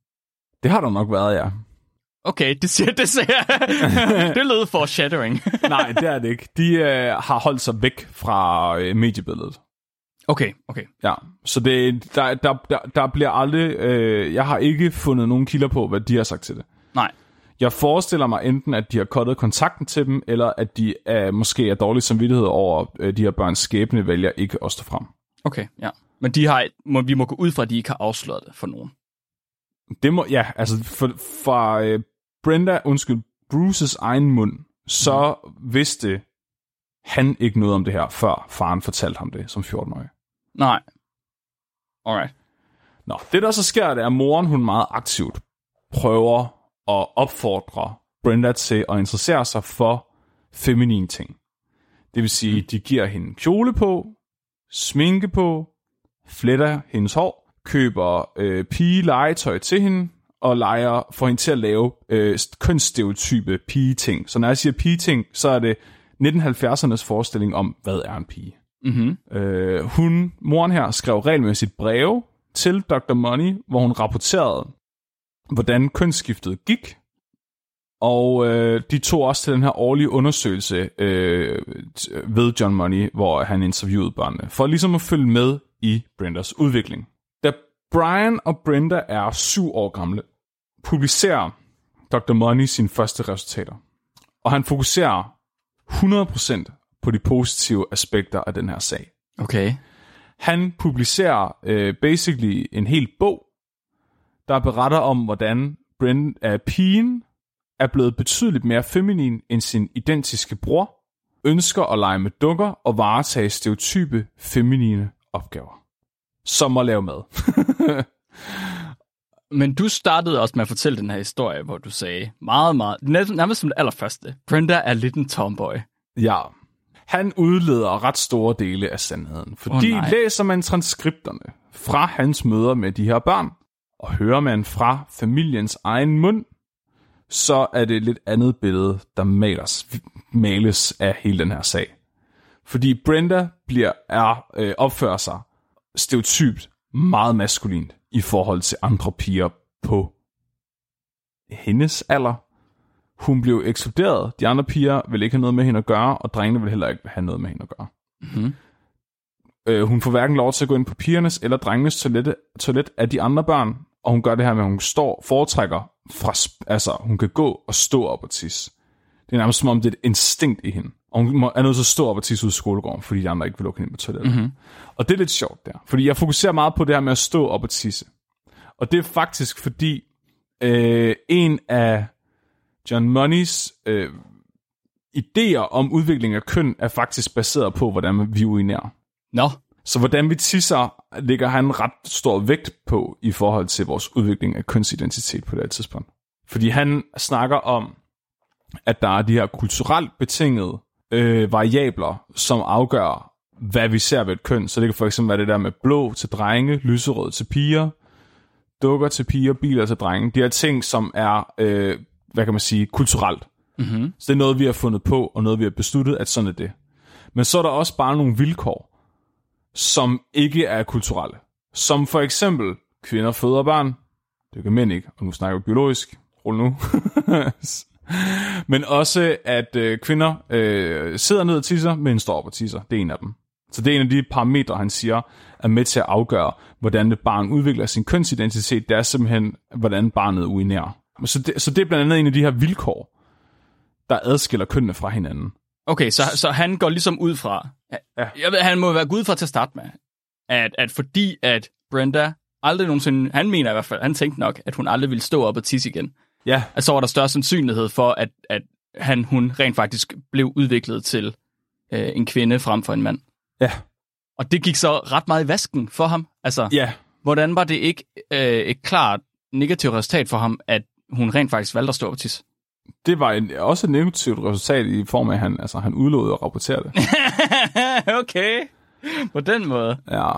Det har der nok været, ja. Okay, det siger det siger Det lød foreshadowing. Nej, det er det ikke. De øh, har holdt sig væk fra øh, mediebilledet. okay, okay. Ja, så det, der, der, der, der bliver aldrig... Øh, jeg har ikke fundet nogen kilder på, hvad de har sagt til det. Nej. Jeg forestiller mig enten, at de har kottet kontakten til dem, eller at de er, måske er dårlig samvittighed over øh, de her børns skæbne, vælger ikke at stå frem. Okay, ja. Men de har, må, vi må gå ud fra, at de ikke har afsløret det for nogen. Det må, ja, altså for, fra øh, Brenda, undskyld, Bruces egen mund, så mm. vidste han ikke noget om det her, før faren fortalte ham det som 14-årig. Nej. Alright. Nå, det der så sker, det er, at moren hun meget aktivt prøver at opfordre Brenda til at interessere sig for feminine ting. Det vil sige, de giver hende kjole på, sminke på, fletter hendes hår, køber øh, pige legetøj til hende, og leger, får hende til at lave øh, kønsstereotype pige-ting. Så når jeg siger pige-ting, så er det 1970'ernes forestilling om, hvad er en pige. Mm-hmm. Øh, hun, moren her, skrev regelmæssigt breve til Dr. Money, hvor hun rapporterede, hvordan kønsskiftet gik. Og øh, de tog også til den her årlige undersøgelse øh, ved John Money, hvor han interviewede børnene, for ligesom at følge med i Brendas udvikling. Da Brian og Brenda er syv år gamle, publicerer Dr. Money sine første resultater. Og han fokuserer 100% på de positive aspekter af den her sag. Okay. Han publicerer øh, basically en hel bog, der beretter om, hvordan Brent af pigen er blevet betydeligt mere feminin end sin identiske bror, ønsker at lege med dukker og varetage stereotype feminine opgaver. Som at lave mad. Men du startede også med at fortælle den her historie, hvor du sagde meget, meget, nærmest som det allerførste. Brenda er lidt en tomboy. ja. Han udleder ret store dele af sandheden, fordi oh, nej. læser man transkripterne fra hans møder med de her børn, og hører man fra familiens egen mund, så er det et lidt andet billede, der males, males af hele den her sag. Fordi Brenda bliver, er, øh, opfører sig stereotypt meget maskulint i forhold til andre piger på hendes alder. Hun blev ekskluderet. De andre piger vil ikke have noget med hende at gøre, og drengene vil heller ikke have noget med hende at gøre. Mm-hmm. øh, hun får hverken lov til at gå ind på pigernes eller drengenes toilet, toilet af de andre børn, og hun gør det her med, at hun står, foretrækker fra, altså hun kan gå og stå op og tisse. Det er nærmest som om, det er et instinkt i hende. Og hun er nødt til at stå op og tisse ud i skolegården, fordi de andre ikke vil lukke hende på toilettet. Mm-hmm. Og det er lidt sjovt der, fordi jeg fokuserer meget på det her med at stå op og tisse. Og det er faktisk fordi, øh, en af John Moneys øh, idéer om udvikling af køn er faktisk baseret på, hvordan vi urinerer. Nå, Så hvordan vi tisser, ligger han ret stor vægt på i forhold til vores udvikling af kønsidentitet på det her tidspunkt. Fordi han snakker om, at der er de her kulturelt betingede øh, variabler, som afgør, hvad vi ser ved et køn. Så det kan for eksempel være det der med blå til drenge, lyserød til piger, dukker til piger, biler til drenge. De her ting, som er, øh, hvad kan man sige, kulturelt. mm-hmm. Så det er noget, vi har fundet på, og noget, vi har besluttet, at sådan er det. Men så er der også bare nogle vilkår, som ikke er kulturelle. Som for eksempel, kvinder føder børn. Det kan mænd ikke, og nu snakker vi biologisk. Rul nu. Men også, at øh, kvinder øh, sidder ned og tisser, men står op og tisser. Det er en af dem. Så det er en af de parametre, han siger, er med til at afgøre, hvordan et barn udvikler sin kønsidentitet. Det er simpelthen, hvordan barnet urinerer. Så det, så det er blandt andet en af de her vilkår, der adskiller kønnene fra hinanden. Okay, så, så han går ligesom ud fra, Ja. jeg ved, han må være gud fra til at starte med, at, at fordi at Brenda aldrig nogensinde, han mener i hvert fald, han tænkte nok, at hun aldrig ville stå op og tisse igen, Ja, at så var der større sandsynlighed for, at, at han, hun rent faktisk blev udviklet til øh, en kvinde frem for en mand. ja, Og det gik så ret meget i vasken for ham. Altså, ja. hvordan var det ikke øh, et klart negativt resultat for ham, at hun rent faktisk valgte at stå op og tisse? Det var en, også et negativt resultat i form af, at han, altså, han udlod at rapportere det. okay, på den måde. Ja.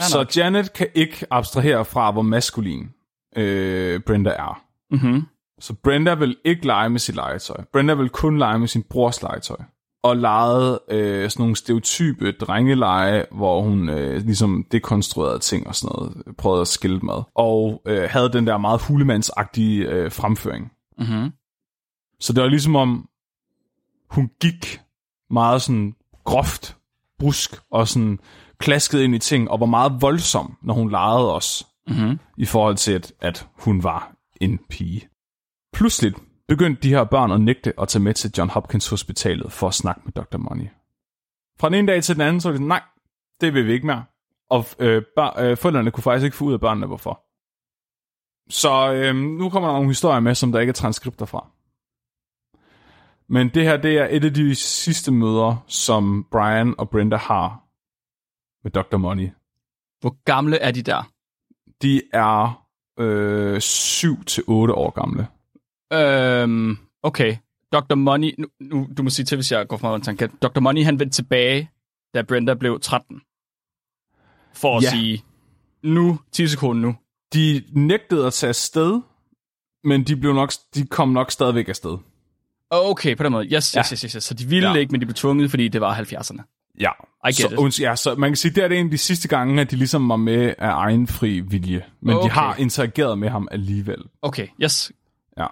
Så. Janet kan ikke abstrahere fra, hvor maskulin øh, Brenda er. Mm-hmm. Så Brenda vil ikke lege med sit legetøj. Brenda vil kun lege med sin brors legetøj. Og legede øh, sådan nogle stereotype drengeleje, hvor hun øh, ligesom dekonstruerede ting og sådan noget, prøvede at skille med. Og øh, havde den der meget hulemandsagtige øh, fremføring. Mm-hmm. Så det var ligesom om, hun gik meget sådan groft, brusk og sådan klaskede ind i ting, og var meget voldsom, når hun legede os, Mm-hmm. i forhold til, at, at hun var en pige. Pludselig begyndte de her børn at nægte at tage med til John Hopkins Hospitalet for at snakke med Dr. Money. Fra den ene dag til den anden, så var sådan, nej, det vil vi ikke mere. Og øh, bar, øh, forældrene kunne faktisk ikke få ud af børnene, hvorfor. Så øh, nu kommer der nogle historier med, som der ikke er transkripter fra. Men det her, det er et af de sidste møder, som Brian og Brenda har med Dr. Money. Hvor gamle er de der? De er øh, 7 til 8 år gamle. Øhm, okay. Dr. Money, nu, nu, du må sige til, hvis jeg går fra en tangent. Dr. Money, han vendte tilbage, da Brenda blev 13. For at Ja. sige, nu, tissekonen nu. De nægtede at tage afsted, men de, blev nok, de kom nok stadigvæk afsted. Okay, på den måde. Yes, Ja. yes, yes, yes, yes. Så de ville Ja. ikke, men de blev tvunget, fordi det var 70'erne. Ja. Så, it. ja, så man kan sige, det er det en af de sidste gange, at de ligesom var med af egen fri vilje. Men okay. de har interageret med ham alligevel. Okay, yes. Ja.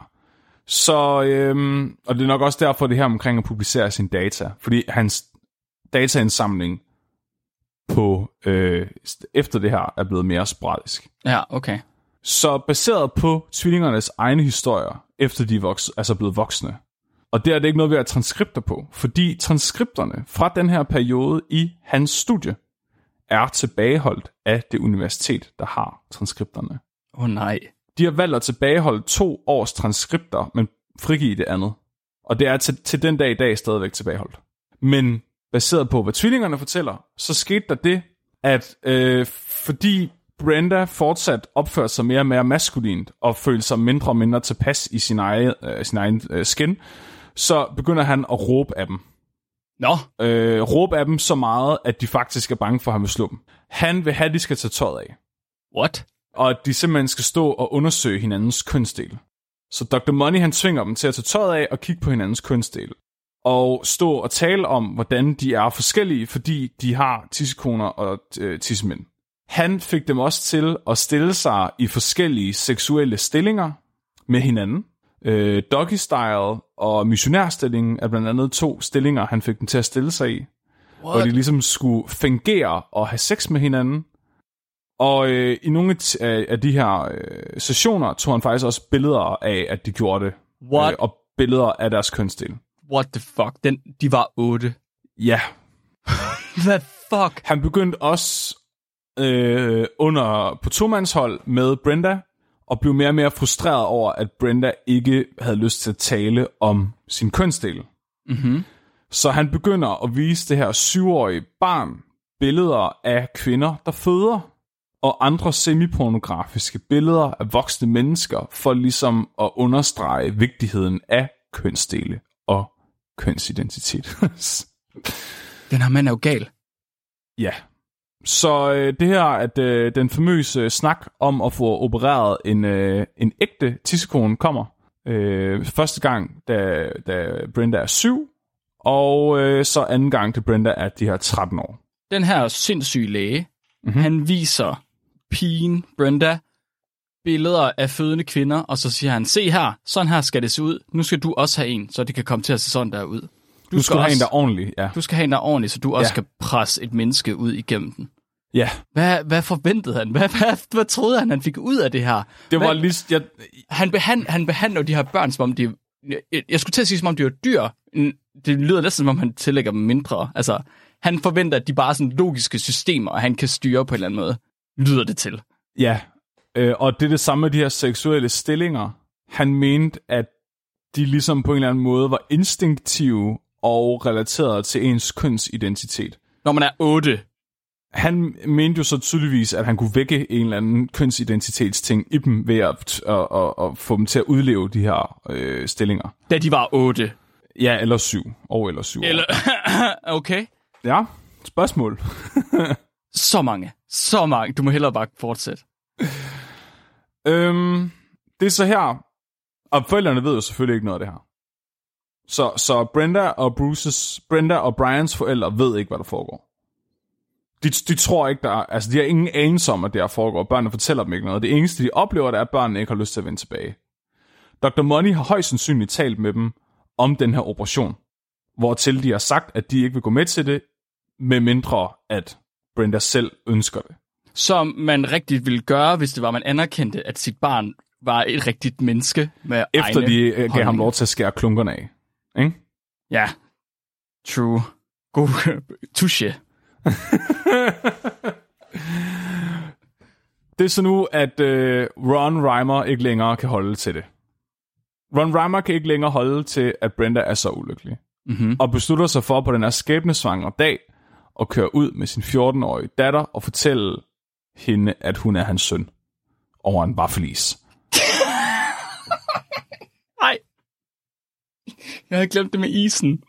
Så, øhm, og det er nok også derfor, det her omkring at publicere sine data. Fordi hans dataindsamling på, øh, efter det her er blevet mere sporadisk. Ja, okay. Så baseret på tvillingernes egne historier, efter de er voks, altså blevet voksne. Og der er det ikke noget, vi har transkripter på, fordi transkripterne fra den her periode i hans studie er tilbageholdt af det universitet, der har transkripterne. Åh oh, nej. De har valgt at tilbageholde to års transkripter, men frigive det andet. Og det er til, til den dag i dag stadigvæk tilbageholdt. Men baseret på, hvad tvillingerne fortæller, så skete der det, at øh, fordi Brenda fortsat opførte sig mere og mere maskulint, og følte sig mindre og mindre tilpas i sin egen, øh, sin egen øh, skin, så begynder han at råbe af dem. Nå, Øh, råbe af dem så meget, at de faktisk er bange for, at han vil slå dem. Han vil have, at de skal tage tøjet af what? og at de simpelthen skal stå og undersøge hinandens kønsdel. Så Dr. Money han tvinger dem til at tage tøjet af og kigge på hinandens kønsdel. Og stå og tale om, hvordan de er forskellige, fordi de har tissekoner og øh, tissemænd. Han fik dem også til at stille sig i forskellige seksuelle stillinger med hinanden. Øh, doggy style og missionærstillingen er blandt andet to stillinger, han fik dem til at stille sig i. hvor de ligesom skulle fungere og have sex med hinanden. Og øh, i nogle af af de her øh, sessioner tog han faktisk også billeder af, at de gjorde det. What? Øh, og billeder af deres kønsdel. What the fuck? Den, de var otte. Ja, Hvad fuck? Han begyndte også øh, under på tomandshold med Brenda, og blev mere og mere frustreret over, at Brenda ikke havde lyst til at tale om sin kønsdel. Mhm. Så han begynder at vise det her syvårige barn billeder af kvinder, der føder, og andre semipornografiske billeder af voksne mennesker, for ligesom at understrege vigtigheden af kønsdele og kønsidentitet. Den her mand er jo gal. Ja. Så øh, det her, at øh, den famøse snak om at få opereret en, øh, en ægte tissekone kommer øh, første gang, da, da Brenda er syv, og øh, så anden gang, da Brenda er de her 13 år. Den her sindssyge læge, Mhm. mm-hmm. han viser pigen Brenda billeder af fødende kvinder, og så siger han, se her, sådan her skal det se ud. Nu skal du også have en, så det kan komme til at se sådan der ud. Du, Du skal have en, der er også, ordentlig, ja. du skal have en, der er ordentlig, så du også Ja. skal presse et menneske ud igennem den. Ja, Hvad, hvad forventede han? Hvad, hvad, hvad troede han, han fik ud af det her? det var Hvad- lige... Jeg, han, behand, han behandler de her børn, som om de... Jeg, jeg skulle til at sige, som om de var dyr. Det lyder næsten, som om han tillægger dem mindre. Altså, han forventer, at de bare er sådan logiske systemer, og han kan styre på en eller anden måde. Lyder det til. ja, øh, og det er det samme med de her seksuelle stillinger. Han mente, at de ligesom på en eller anden måde var instinktive og relateret til ens kønsidentitet. Når man er 8. han mente jo så tydeligvis, at han kunne vække en eller anden kønsidentitetsting i dem ved at, at, at, at få dem til at udleve de her øh, stillinger. Da de var 8. Ja, eller syv. Og eller syv. år. Eller, okay. Ja, spørgsmål. Så mange. Så mange. Du må hellere bare fortsætte. Øhm, det er så her, og forældrene ved jo selvfølgelig ikke noget af det her. Så, så Brenda og Bruce's, Brenda og Brians forældre ved ikke, hvad der foregår. De, de tror ikke, der er, altså de har ingen anelse om, at det her foregår. Børnene fortæller dem ikke noget. Det eneste, de oplever, det er, at børnene ikke har lyst til at vende tilbage. Dr. Money har højst sandsynligt talt med dem om den her operation, hvortil de har sagt, at de ikke vil gå med til det, med mindre at Brenda selv ønsker det. Som man rigtigt ville gøre, hvis det var, man anerkendte, at sit barn var et rigtigt menneske med Efter egne de øh, gav ham holdninger. lov til at skære klunkerne af. Ikke? Ja. True. God. Touche. Det er så nu, at øh, Ron Reimer ikke længere kan holde til det. Ron Reimer kan ikke længere holde til, at Brenda er så ulykkelig. Mm-hmm. Og beslutter sig for på den her skæbnesvangre dag at køre ud med sin 14-årige datter og fortælle hende, at hun er hans søn over en vaffelis. Nej. Jeg havde glemt det med isen.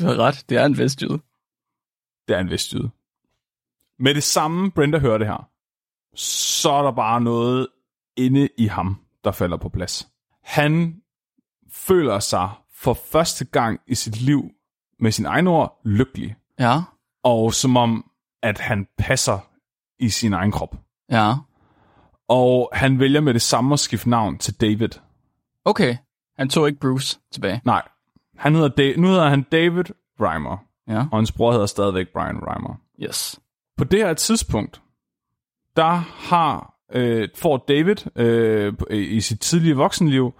Du har ret, det er en vestjyde. Det er en vestjyde. Med det samme, Brenda hører det her, så er der bare noget inde i ham, der falder på plads. Han føler sig for første gang i sit liv, med sin egen ord, lykkelig. Ja. Og som om, at han passer i sin egen krop. Ja. Og han vælger med det samme at skifte navn til David. Okay. Han tog ikke Bruce tilbage. Nej, han hedder da- nu hedder han David Reimer, Ja. og hans bror hedder stadigvæk Brian Reimer. Yes. På det her tidspunkt, der har øh, får David øh, i sit tidlige voksenliv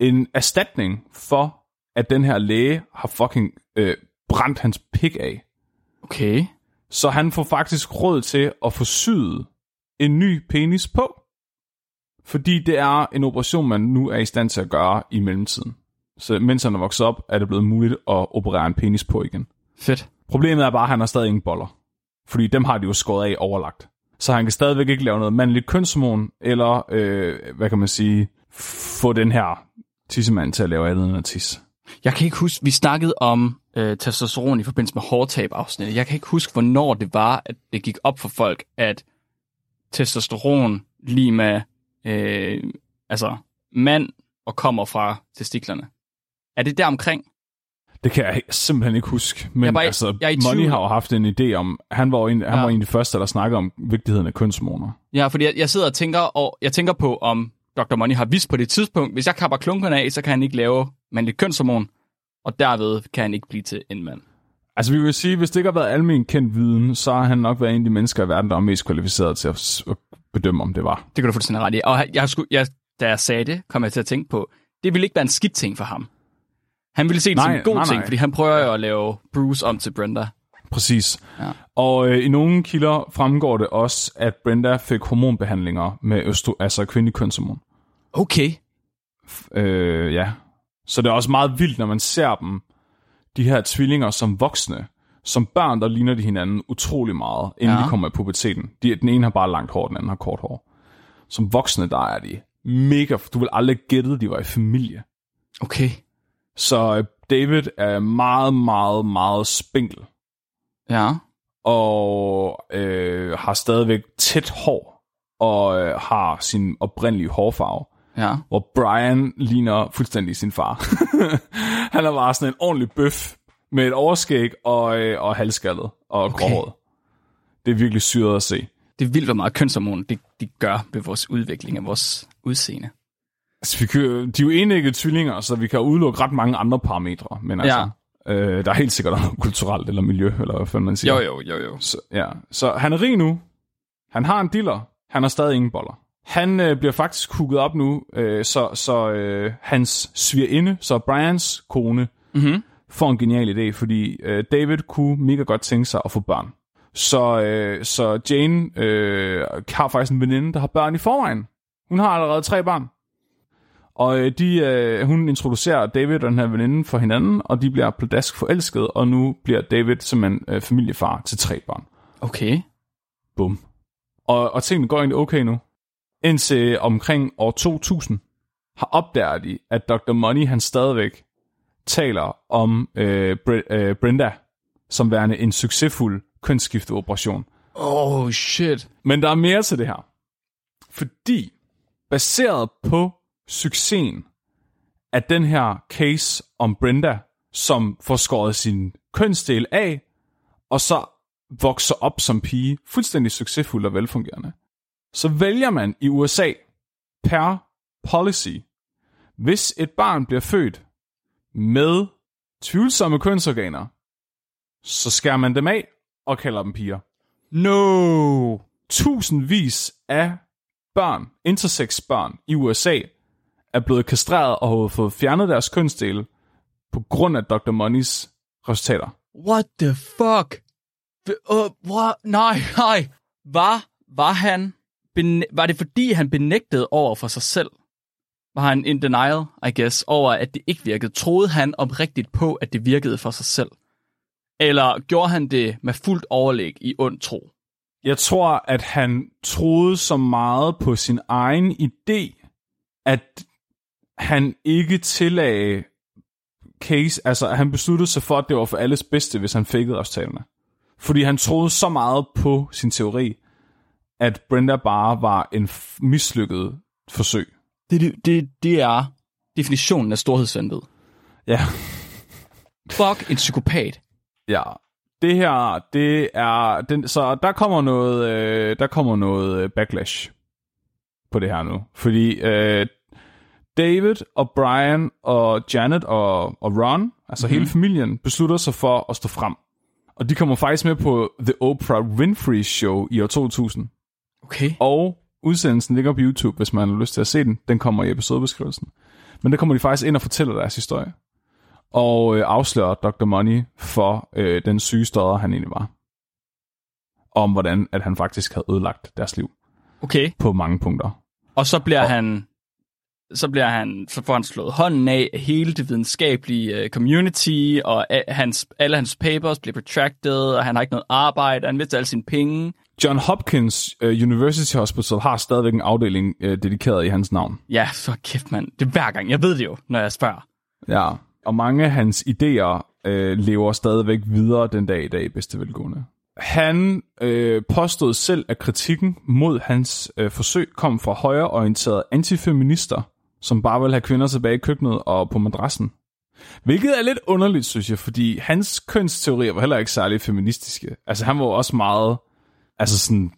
en erstatning for, at den her læge har fucking øh, brændt hans pik af. Okay. Så han får faktisk råd til at få syet en ny penis på. Fordi det er en operation, man nu er i stand til at gøre i mellemtiden. Så mens han er vokset op, er det blevet muligt at operere en penis på igen. Fedt. Problemet er bare, at han har stadig ingen boller. Fordi dem har de jo skåret af overlagt. Så han kan stadigvæk ikke lave noget mandligt kønshormon, eller, øh, hvad kan man sige, få den her tissemand til at lave andet end at tisse. Jeg kan ikke huske, vi snakkede om øh, testosteron i forbindelse med hårtab-afsnittet. Jeg kan ikke huske, hvornår det var, at det gik op for folk, at testosteron lige med, øh, altså mand og kommer fra testiklerne. Er det der omkring? Det kan jeg simpelthen ikke huske. Men Jeg bare- altså, jeg Money har jo haft en idé om, han var jo en, han Ja. var en af de første, der snakkede om vigtigheden af kønshormoner. Ja, fordi jeg, jeg sidder og tænker, og jeg tænker på, om Dr. Money har vidst på det tidspunkt, hvis jeg kapper klunkerne af, så kan han ikke lave mandligt kønshormon, og derved kan han ikke blive til en mand. Altså vi vil sige, hvis det ikke har været almen kendt viden, så har han nok været en af de mennesker i verden, der er mest kvalificeret til at, bedømme, om det var. Det kan du fuldstændig ret i. Og jeg, skulle, jeg, da jeg sagde det, kom jeg til at tænke på, det ville ikke være en skidt ting for ham. Han ville se det Nej, som en god nej, ting, nej. fordi han prøver jo at lave Bruce om til Brenda. Præcis. Ja. Og øh, i nogle kilder fremgår det også, at Brenda fik hormonbehandlinger med østro, altså kvindelig kønshormon. Okay. Øh, ja. Så det er også meget vildt, når man ser dem, de her tvillinger som voksne. Som børn, der ligner de hinanden utrolig meget, inden Ja. de kommer i puberteten. De, den ene har bare langt hår, den anden har kort hår. Som voksne, der er de mega... Du vil aldrig gætte, de var i familie. Okay. Så øh, David er meget, meget, meget spinkel. Ja. og øh, har stadigvæk tæt hår, og øh, har sin oprindelige hårfarve. Ja. Hvor Brian ligner fuldstændig sin far. han er bare sådan en ordentlig bøf, med et overskæg og, øh, og halskaldet og okay. gråhåret. Det er virkelig syret at se. Det er vildt, hvor meget kønshormon det, det gør ved vores udvikling af vores udseende. Altså, vi kan, de er jo enægget tvillinger, så vi kan udelukke ret mange andre parametre. Men altså, øh, der er helt sikkert noget kulturelt eller miljø, eller hvad man siger. Jo, jo, jo, jo. Så, ja. så han er rig nu. Han har en diller. Han har stadig ingen boller. Han øh, bliver faktisk hugget op nu, øh, så, så øh, hans svigerinde, så Brians kone, Mm-hmm. får en genial idé, fordi øh, David kunne mega godt tænke sig at få børn. Så, øh, så Jane øh, har faktisk en veninde, der har børn i forvejen. Hun har allerede tre børn. Og øh, de, øh, hun introducerer David og den her veninde for hinanden, og de bliver pladask forelsket, og nu bliver David simpelthen øh, familiefar til tre børn. Okay. Bum. Og, og tingene går egentlig okay nu. Indtil omkring år 2000 har opdaget de, at Dr. Money han stadigvæk taler om øh, Bre- øh, Brenda som værende en succesfuld kønsskifteoperation. Oh, shit. Men der er mere til det her. Fordi baseret på succesen af den her case om Brenda, som får skåret sin kønsdel af, og så vokser op som pige, fuldstændig succesfuld og velfungerende, så vælger man i USA per policy, hvis et barn bliver født med tvivlsomme kønsorganer, så skærer man dem af og kalder dem piger No. tusindvis af børn, intersex børn i USA, er blevet kastreret og har fået fjernet deres kønsdele på grund af Dr. Moneys resultater. What the fuck? Uh, what? Nej, nej. Var, var han... Var det fordi, han benægtede over for sig selv? Var han in denial, I guess, over at det ikke virkede? Troede han oprigtigt på, at det virkede for sig selv? Eller gjorde han det med fuldt overlæg i ond tro? Jeg tror, at han troede så meget på sin egen idé, at han ikke tillagde case, altså han besluttede sig for, at det var for alles bedste, hvis han fakede resultaterne. Fordi han troede så meget på sin teori, at Brenda bare var en mislykket forsøg. Det, det, det, er definitionen af storhedsvanvid. Ja. Fuck en psykopat. Ja, det her, det er, den, så der kommer noget, øh, der kommer noget backlash på det her nu. Fordi øh, David og Brian og Janet og, og Ron, altså mm-hmm. hele familien, beslutter sig for at stå frem. Og de kommer faktisk med på The Oprah Winfrey Show i år 2000. Okay. Og udsendelsen ligger på YouTube, hvis man har lyst til at se den. Den kommer i episodebeskrivelsen. Men der kommer de faktisk ind og fortæller deres historie. Og øh, afslører Dr. Money for øh, den syge stodder, han egentlig var. Om hvordan at han faktisk havde ødelagt deres liv Okay. på mange punkter. Og så bliver Og- han så bliver han, så får han slået hånden af hele det videnskabelige uh, community, og hans, alle hans papers bliver retracted, og han har ikke noget arbejde, og han mister alle sine penge. John Hopkins øh, University Hospital har stadigvæk en afdeling øh, dedikeret i hans navn. Ja, så kæft mand. Det er hver gang. Jeg ved det jo, når jeg spørger. Ja, og mange af hans idéer øh, lever stadigvæk videre den dag i dag i bedste velgående. Han øh, påstod selv, at kritikken mod hans øh, forsøg kom fra højreorienterede antifeminister, som bare vil have kvinder tilbage i køkkenet og på madrassen. Hvilket er lidt underligt, synes jeg, fordi hans kønsteorier var heller ikke særlig feministiske. Altså han var jo også meget altså sådan,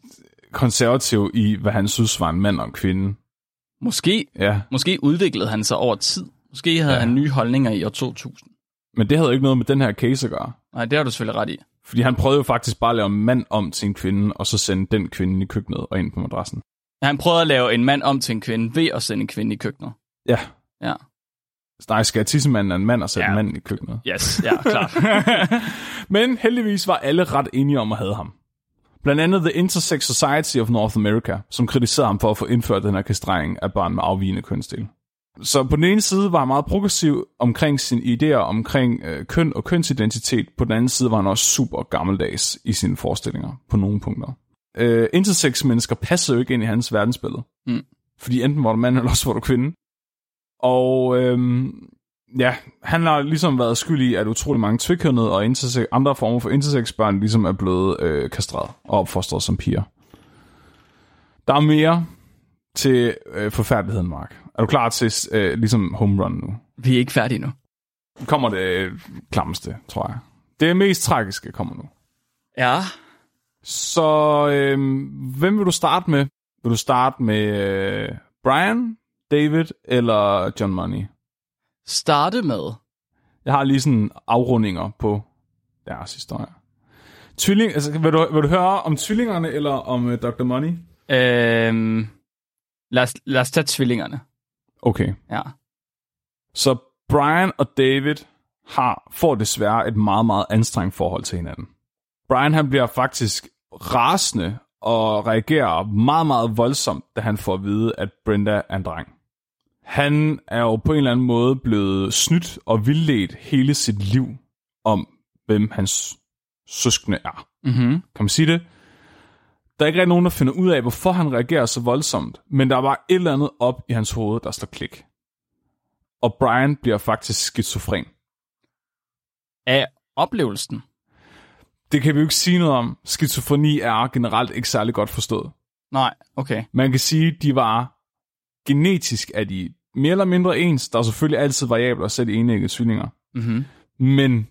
konservativ i, hvad han synes var en mand og en kvinde. Måske, Ja, måske udviklede han sig over tid. Måske havde Ja. han nye holdninger i år 2000. Men det havde jo ikke noget med den her case at gøre. Nej, det har du selvfølgelig ret i. Fordi han prøvede jo faktisk bare at lave en mand om til en kvinde, og så sende den kvinde i køkkenet og ind på madrassen. Han prøvede at lave en mand om til en kvinde ved at sende en kvinde i køkkenet. Ja. Ja. Nej, skal tissemanden er en mand og sætte Ja. manden i køkkenet. Yes, ja, klart. Men heldigvis var alle ret enige om at have ham. Blandt andet The Intersex Society of North America, som kritiserede ham for at få indført den her kastrering af børn med afvigende kønsdel. Så på den ene side var han meget progressiv omkring sine idéer omkring øh, køn og kønsidentitet. På den anden side var han også super gammeldags i sine forestillinger på nogle punkter. Øh, intersex-mennesker passede jo ikke ind i hans verdensbillede. Mm. Fordi enten var du mand, eller også var du kvinde. Og øhm, ja, han har ligesom været skyld i, at utrolig mange tvikønnede og intersex, andre former for intersex-børn ligesom er blevet øh, kastreret og opfostret som piger. Der er mere til øh, forfærdeligheden, Mark. Er du klar til øh, ligesom home run nu? Vi er ikke færdige nu. Kommer det øh, klammeste, tror jeg. Det mest tragiske kommer nu. Ja. Så øh, hvem vil du starte med? Vil du starte med øh, Brian, David eller John Money? Starte med. Jeg har lige sådan afrundinger på deres historie. Tvilling, altså, vil, du, vil du høre om tvillingerne eller om uh, Dr. Money? Øhm, lad, os, lad os tage tvillingerne. Okay. Ja. Så Brian og David har, får desværre et meget, meget anstrengt forhold til hinanden. Brian han bliver faktisk rasende og reagerer meget, meget voldsomt, da han får at vide, at Brenda er en dreng. Han er jo på en eller anden måde blevet snydt og vildledt hele sit liv om, hvem hans søskende er. Mm-hmm. Kan man sige det? Der er ikke rigtig nogen, der finder ud af, hvorfor han reagerer så voldsomt, men der er bare et eller andet op i hans hoved, der slår klik. Og Brian bliver faktisk skizofren. Af oplevelsen. Det kan vi jo ikke sige noget om. Skizofreni er generelt ikke særlig godt forstået. Nej, okay. Man kan sige, at de var genetisk er de mere eller mindre ens. Der er selvfølgelig altid variabler, selv i enæggede tvillinger. Mm-hmm. Men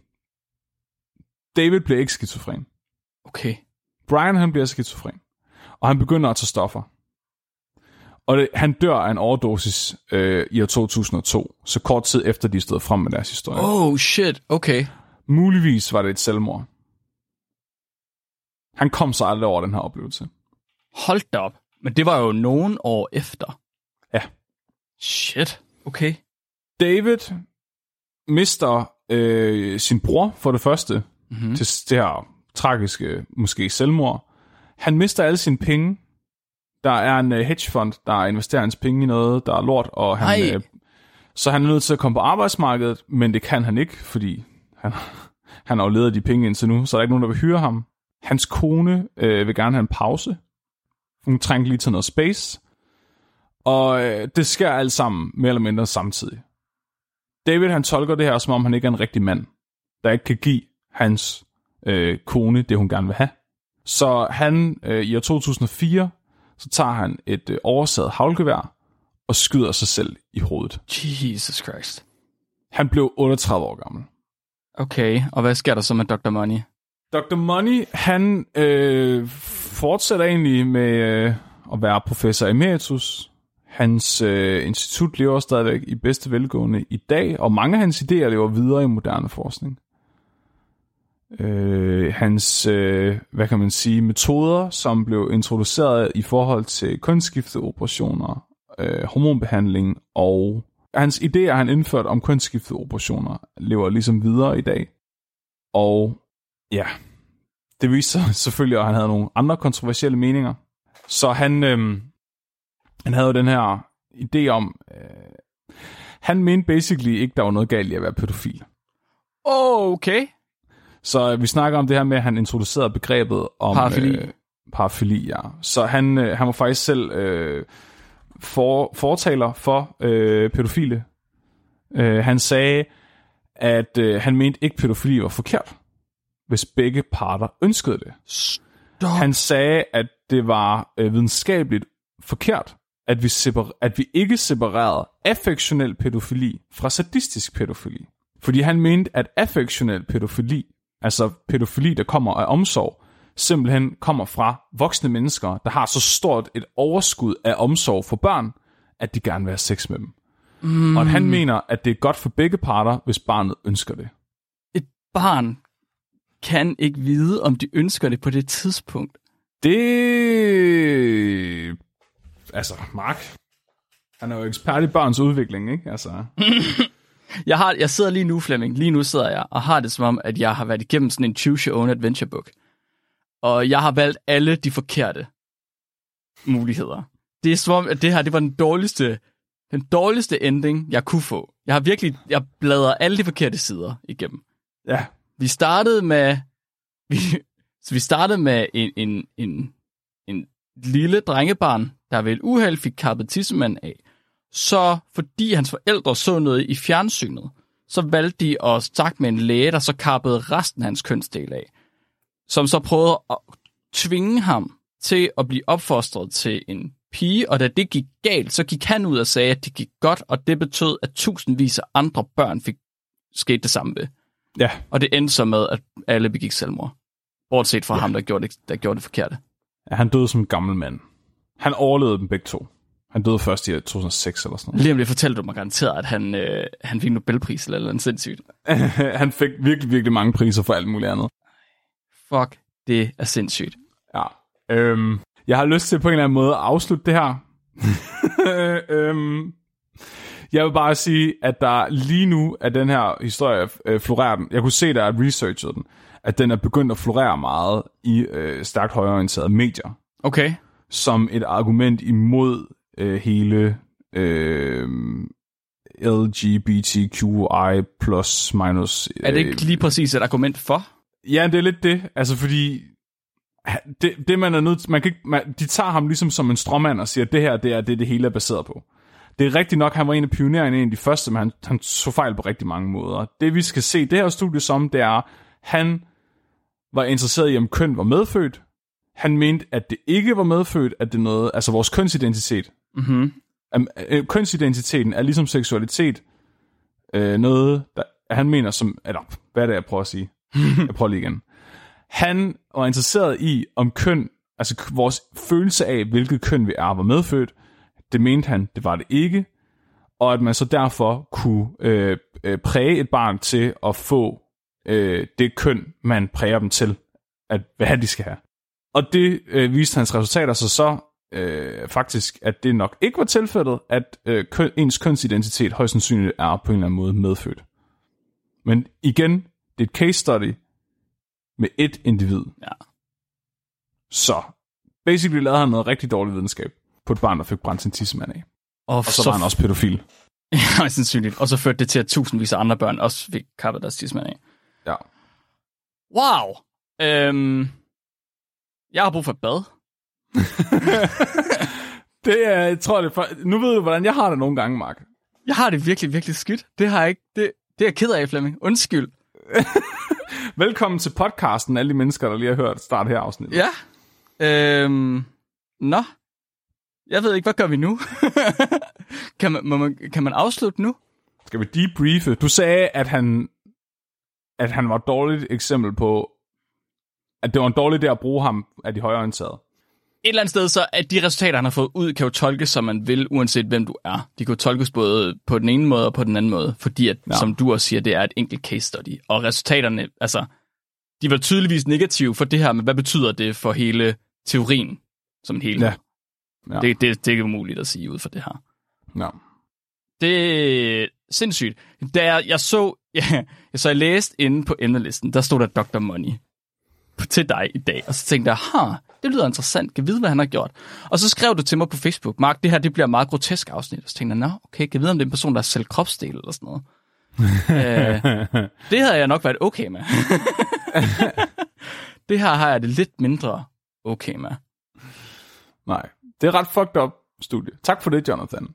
David bliver ikke skizofren. Okay. Brian han bliver skizofren, og han begynder at tage stoffer. Og det, han dør af en overdosis øh, i år 2002, så kort tid efter de stod frem med deres historie. Oh. Oh, shit. Okay. Muligvis var det et selvmord. Han kom så aldrig over den her oplevelse. Hold da op. Men det var jo nogen år efter. Shit. Okay. David mister øh, sin bror for det første, Mm-hmm. til det her tragiske, måske selvmord. Han mister alle sine penge. Der er en uh, hedgefond, der investerer hans penge i noget, der er lort, og han, Ej. øh, så han er nødt til at komme på arbejdsmarkedet, men det kan han ikke, fordi han, han har jo ledet de penge indtil nu, så er der ikke nogen, der vil hyre ham. Hans kone øh, vil gerne have en pause. Hun trænger lige til noget space. Og øh, det sker alt sammen mere eller mindre samtidig. David han tolker det her, som om han ikke er en rigtig mand, der ikke kan give hans øh, kone det, hun gerne vil have. Så han øh, i år 2004, så tager han et øh, oversaget havlgevær og skyder sig selv i hovedet. Jesus Christ. Han blev 38 år gammel. Okay, og hvad sker der så med Dr. Money? Dr. Money, han øh, fortsætter egentlig med øh, at være professor emeritus. Hans øh, institut lever stadigvæk i bedste velgående i dag, og mange af hans idéer lever videre i moderne forskning. Øh, hans, øh, hvad kan man sige, metoder, som blev introduceret i forhold til kønsskifteoperationer, øh, hormonbehandling og hans idéer, han indført om kønsskifteoperationer, lever ligesom videre i dag. Og ja, det viste sig selvfølgelig, at han havde nogle andre kontroversielle meninger. Så han, øh, han havde jo den her idé om, øh, han mente basically ikke, der var noget galt i at være pædofil. Okay. Så øh, vi snakker om det her med, at han introducerede begrebet om... Parafili. Øh, parafili, ja. Så han, øh, han var faktisk selv øh, for, fortaler for øh, pædofile. Øh, han sagde, at øh, han mente ikke, pædofili var forkert, hvis begge parter ønskede det. Stop. Han sagde, at det var øh, videnskabeligt forkert, at vi, separ- at vi ikke separerede affektionel pædofili fra sadistisk pædofili. Fordi han mente, at affektionel pædofili, altså pædofili, der kommer af omsorg, simpelthen kommer fra voksne mennesker, der har så stort et overskud af omsorg for børn, at de gerne vil have sex med dem. Mm. Og at han mener, at det er godt for begge parter, hvis barnet ønsker det. barn kan ikke vide, om de ønsker det på det tidspunkt. Det... Altså, Mark, han er jo ekspert i børns udvikling, ikke? Altså, Jeg, har, jeg sidder lige nu, Flemming, lige nu sidder jeg og har det som om, at jeg har været igennem sådan en Choose Your Own Adventure book. Og jeg har valgt alle de forkerte muligheder. Det er som om, at det her det var den dårligste, den dårligste ending, jeg kunne få. Jeg har virkelig, jeg bladrer alle de forkerte sider igennem. ja. Vi startede med, vi, så vi startede med en, en, en, en lille drengebarn, der ved et uheld fik kappet tissemanden af. Så fordi hans forældre så noget i fjernsynet, så valgte de at snakke med en læge, der så kappede resten af hans kønsdel af. Som så prøvede at tvinge ham til at blive opfostret til en pige, og da det gik galt, så gik han ud og sagde, at det gik godt, og det betød, at tusindvis af andre børn fik sket det samme ved. Ja, Og det endte så med, at alle begik selvmord. Bortset fra ja. ham, der gjorde, det, der gjorde det forkerte. ja, han døde som en gammel mand. Han overlevede dem begge to. Han døde først i 2006 eller sådan Lige om lidt fortalte du mig garanteret, at han, øh, han fik Nobelpris eller noget sindssygt. noget. han fik virkelig, virkelig mange priser for alt muligt andet. Fuck, det er sindssygt. Ja. Øhm, jeg har lyst til på en eller anden måde at afslutte det her. øhm, jeg vil bare sige, at der lige nu er den her historie øh, florerer den. Jeg kunne se, da jeg researchede den, at den er begyndt at florere meget i øh, stærkt højorienterede medier, Okay. Som et argument imod øh, hele øh, LGBTQI plus minus. Er det ikke lige præcis et argument for? Ja, det er lidt det. Altså, fordi det, det man er nødt til, man kan ikke, man, de tager ham ligesom som en stråmand og siger, at det her, det er det, det hele er baseret på. Det er rigtigt nok, han var en af pionererne, en af de første, men han, han så fejl på rigtig mange måder. Det vi skal se det her studie som, det er, han var interesseret i, om køn var medfødt. Han mente, at det ikke var medfødt, at det noget, altså vores kønsidentitet. Mm-hmm. Øh, kønsidentiteten er ligesom seksualitet øh, noget, der, han mener som, eller hvad er det, jeg prøver at sige? jeg prøver lige igen. Han var interesseret i, om køn, altså vores følelse af, hvilket køn vi er, var medfødt. Det mente han, det var det ikke. Og at man så derfor kunne øh, øh, præge et barn til at få øh, det køn, man præger dem til, at hvad de skal have. Og det øh, viste hans resultater sig så øh, faktisk, at det nok ikke var tilfældet, at øh, køn, ens kønsidentitet højst sandsynligt er på en eller anden måde medfødt. Men igen, det er et case study med et individ. Ja. Så basically lavede han noget rigtig dårlig videnskab på et barn, der fik brændt sin tissemand af. Og, Og så var han også pædofil. Ja, sandsynligt. Og så førte det til, at tusindvis af andre børn også fik kappet deres tidsmand af. Ja. Wow! Øhm, jeg har brug for et bad. Det er, jeg tror det for, Nu ved du, hvordan jeg har det nogle gange, Mark. Jeg har det virkelig, virkelig skidt. Det har jeg ikke. Det, det er jeg ked af, Flemming. Undskyld. Velkommen til podcasten, alle de mennesker, der lige har hørt start her afsnit. Ja. Øhm, nå. Jeg ved ikke, hvad gør vi nu? kan, man, må man, kan man afslutte nu? Skal vi debriefe? Du sagde, at han, at han var et dårligt eksempel på, at det var en dårlig idé at bruge ham af de højreorienterede. Et eller andet sted, så at de resultater, han har fået ud, kan jo tolkes, som man vil, uanset hvem du er. De kan jo tolkes både på den ene måde og på den anden måde, fordi at, Ja. som du også siger, det er et enkelt case study. Og resultaterne, altså, de var tydeligvis negative for det her, men hvad betyder det for hele teorien som en hele? Ja. Ja. Det, det, det er umuligt at sige ud fra det her. Ja. Det er sindssygt. Da jeg, jeg så, ja, så jeg læste inde på emnelisten, der stod der Dr. Money til dig i dag, og så tænkte jeg, ha, det lyder interessant, kan vide, hvad han har gjort. Og så skrev du til mig på Facebook, Mark, det her det bliver et meget grotesk afsnit. Og så tænkte jeg, nå, okay, kan vide, om det er en person, der har selv kropsdel eller sådan noget. øh, det havde jeg nok været okay med. det her har jeg det lidt mindre okay med. Nej, det er ret fucked up studie. Tak for det, Jonathan.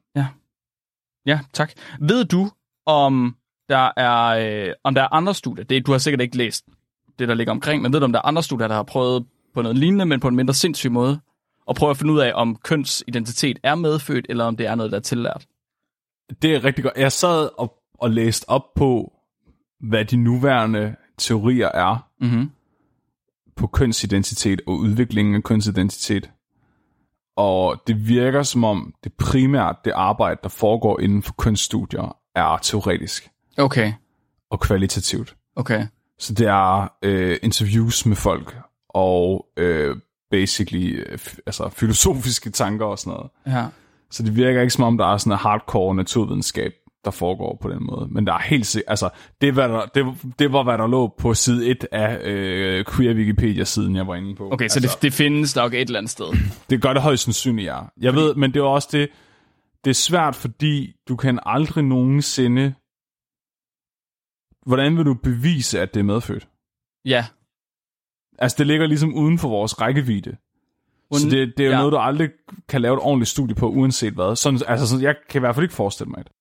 Ja, tak. Ved du, om der er, øh, om der er andre studier, det, du har sikkert ikke læst det, der ligger omkring, men ved du, om der er andre studier, der har prøvet på noget lignende, men på en mindre sindssyg måde, og prøve at finde ud af, om kønsidentitet er medfødt, eller om det er noget, der er tillært? Det er rigtig godt. Jeg sad og, og læste op på, hvad de nuværende teorier er Mm-hmm. på kønsidentitet og udviklingen af kønsidentitet. Og det virker som om, det primært det arbejde, der foregår inden for kønsstudier, er teoretisk Okay, og kvalitativt. okay. Så det er øh, interviews med folk, og øh, basically øh, altså, filosofiske tanker og sådan noget. Ja. Så det virker ikke som om, der er sådan en hardcore naturvidenskab, der foregår på den måde. Men der er helt sikkert, altså, det, hvad der, det, det var, hvad der lå på side 1 af øh, Queer Wikipedia-siden, jeg var inde på. Okay, så altså, det, det findes nok et eller andet sted. det gør det højst sandsynligt, ja. Jeg ved, men det er også det, det er svært, fordi du kan aldrig nogensinde... Hvordan vil du bevise, at det er medfødt? Ja. Altså, det ligger ligesom uden for vores rækkevidde. Så det, det er jo ja. noget, du aldrig kan lave et ordentligt studie på, uanset hvad. Sådan, altså, sådan, jeg kan i hvert fald ikke forestille mig det.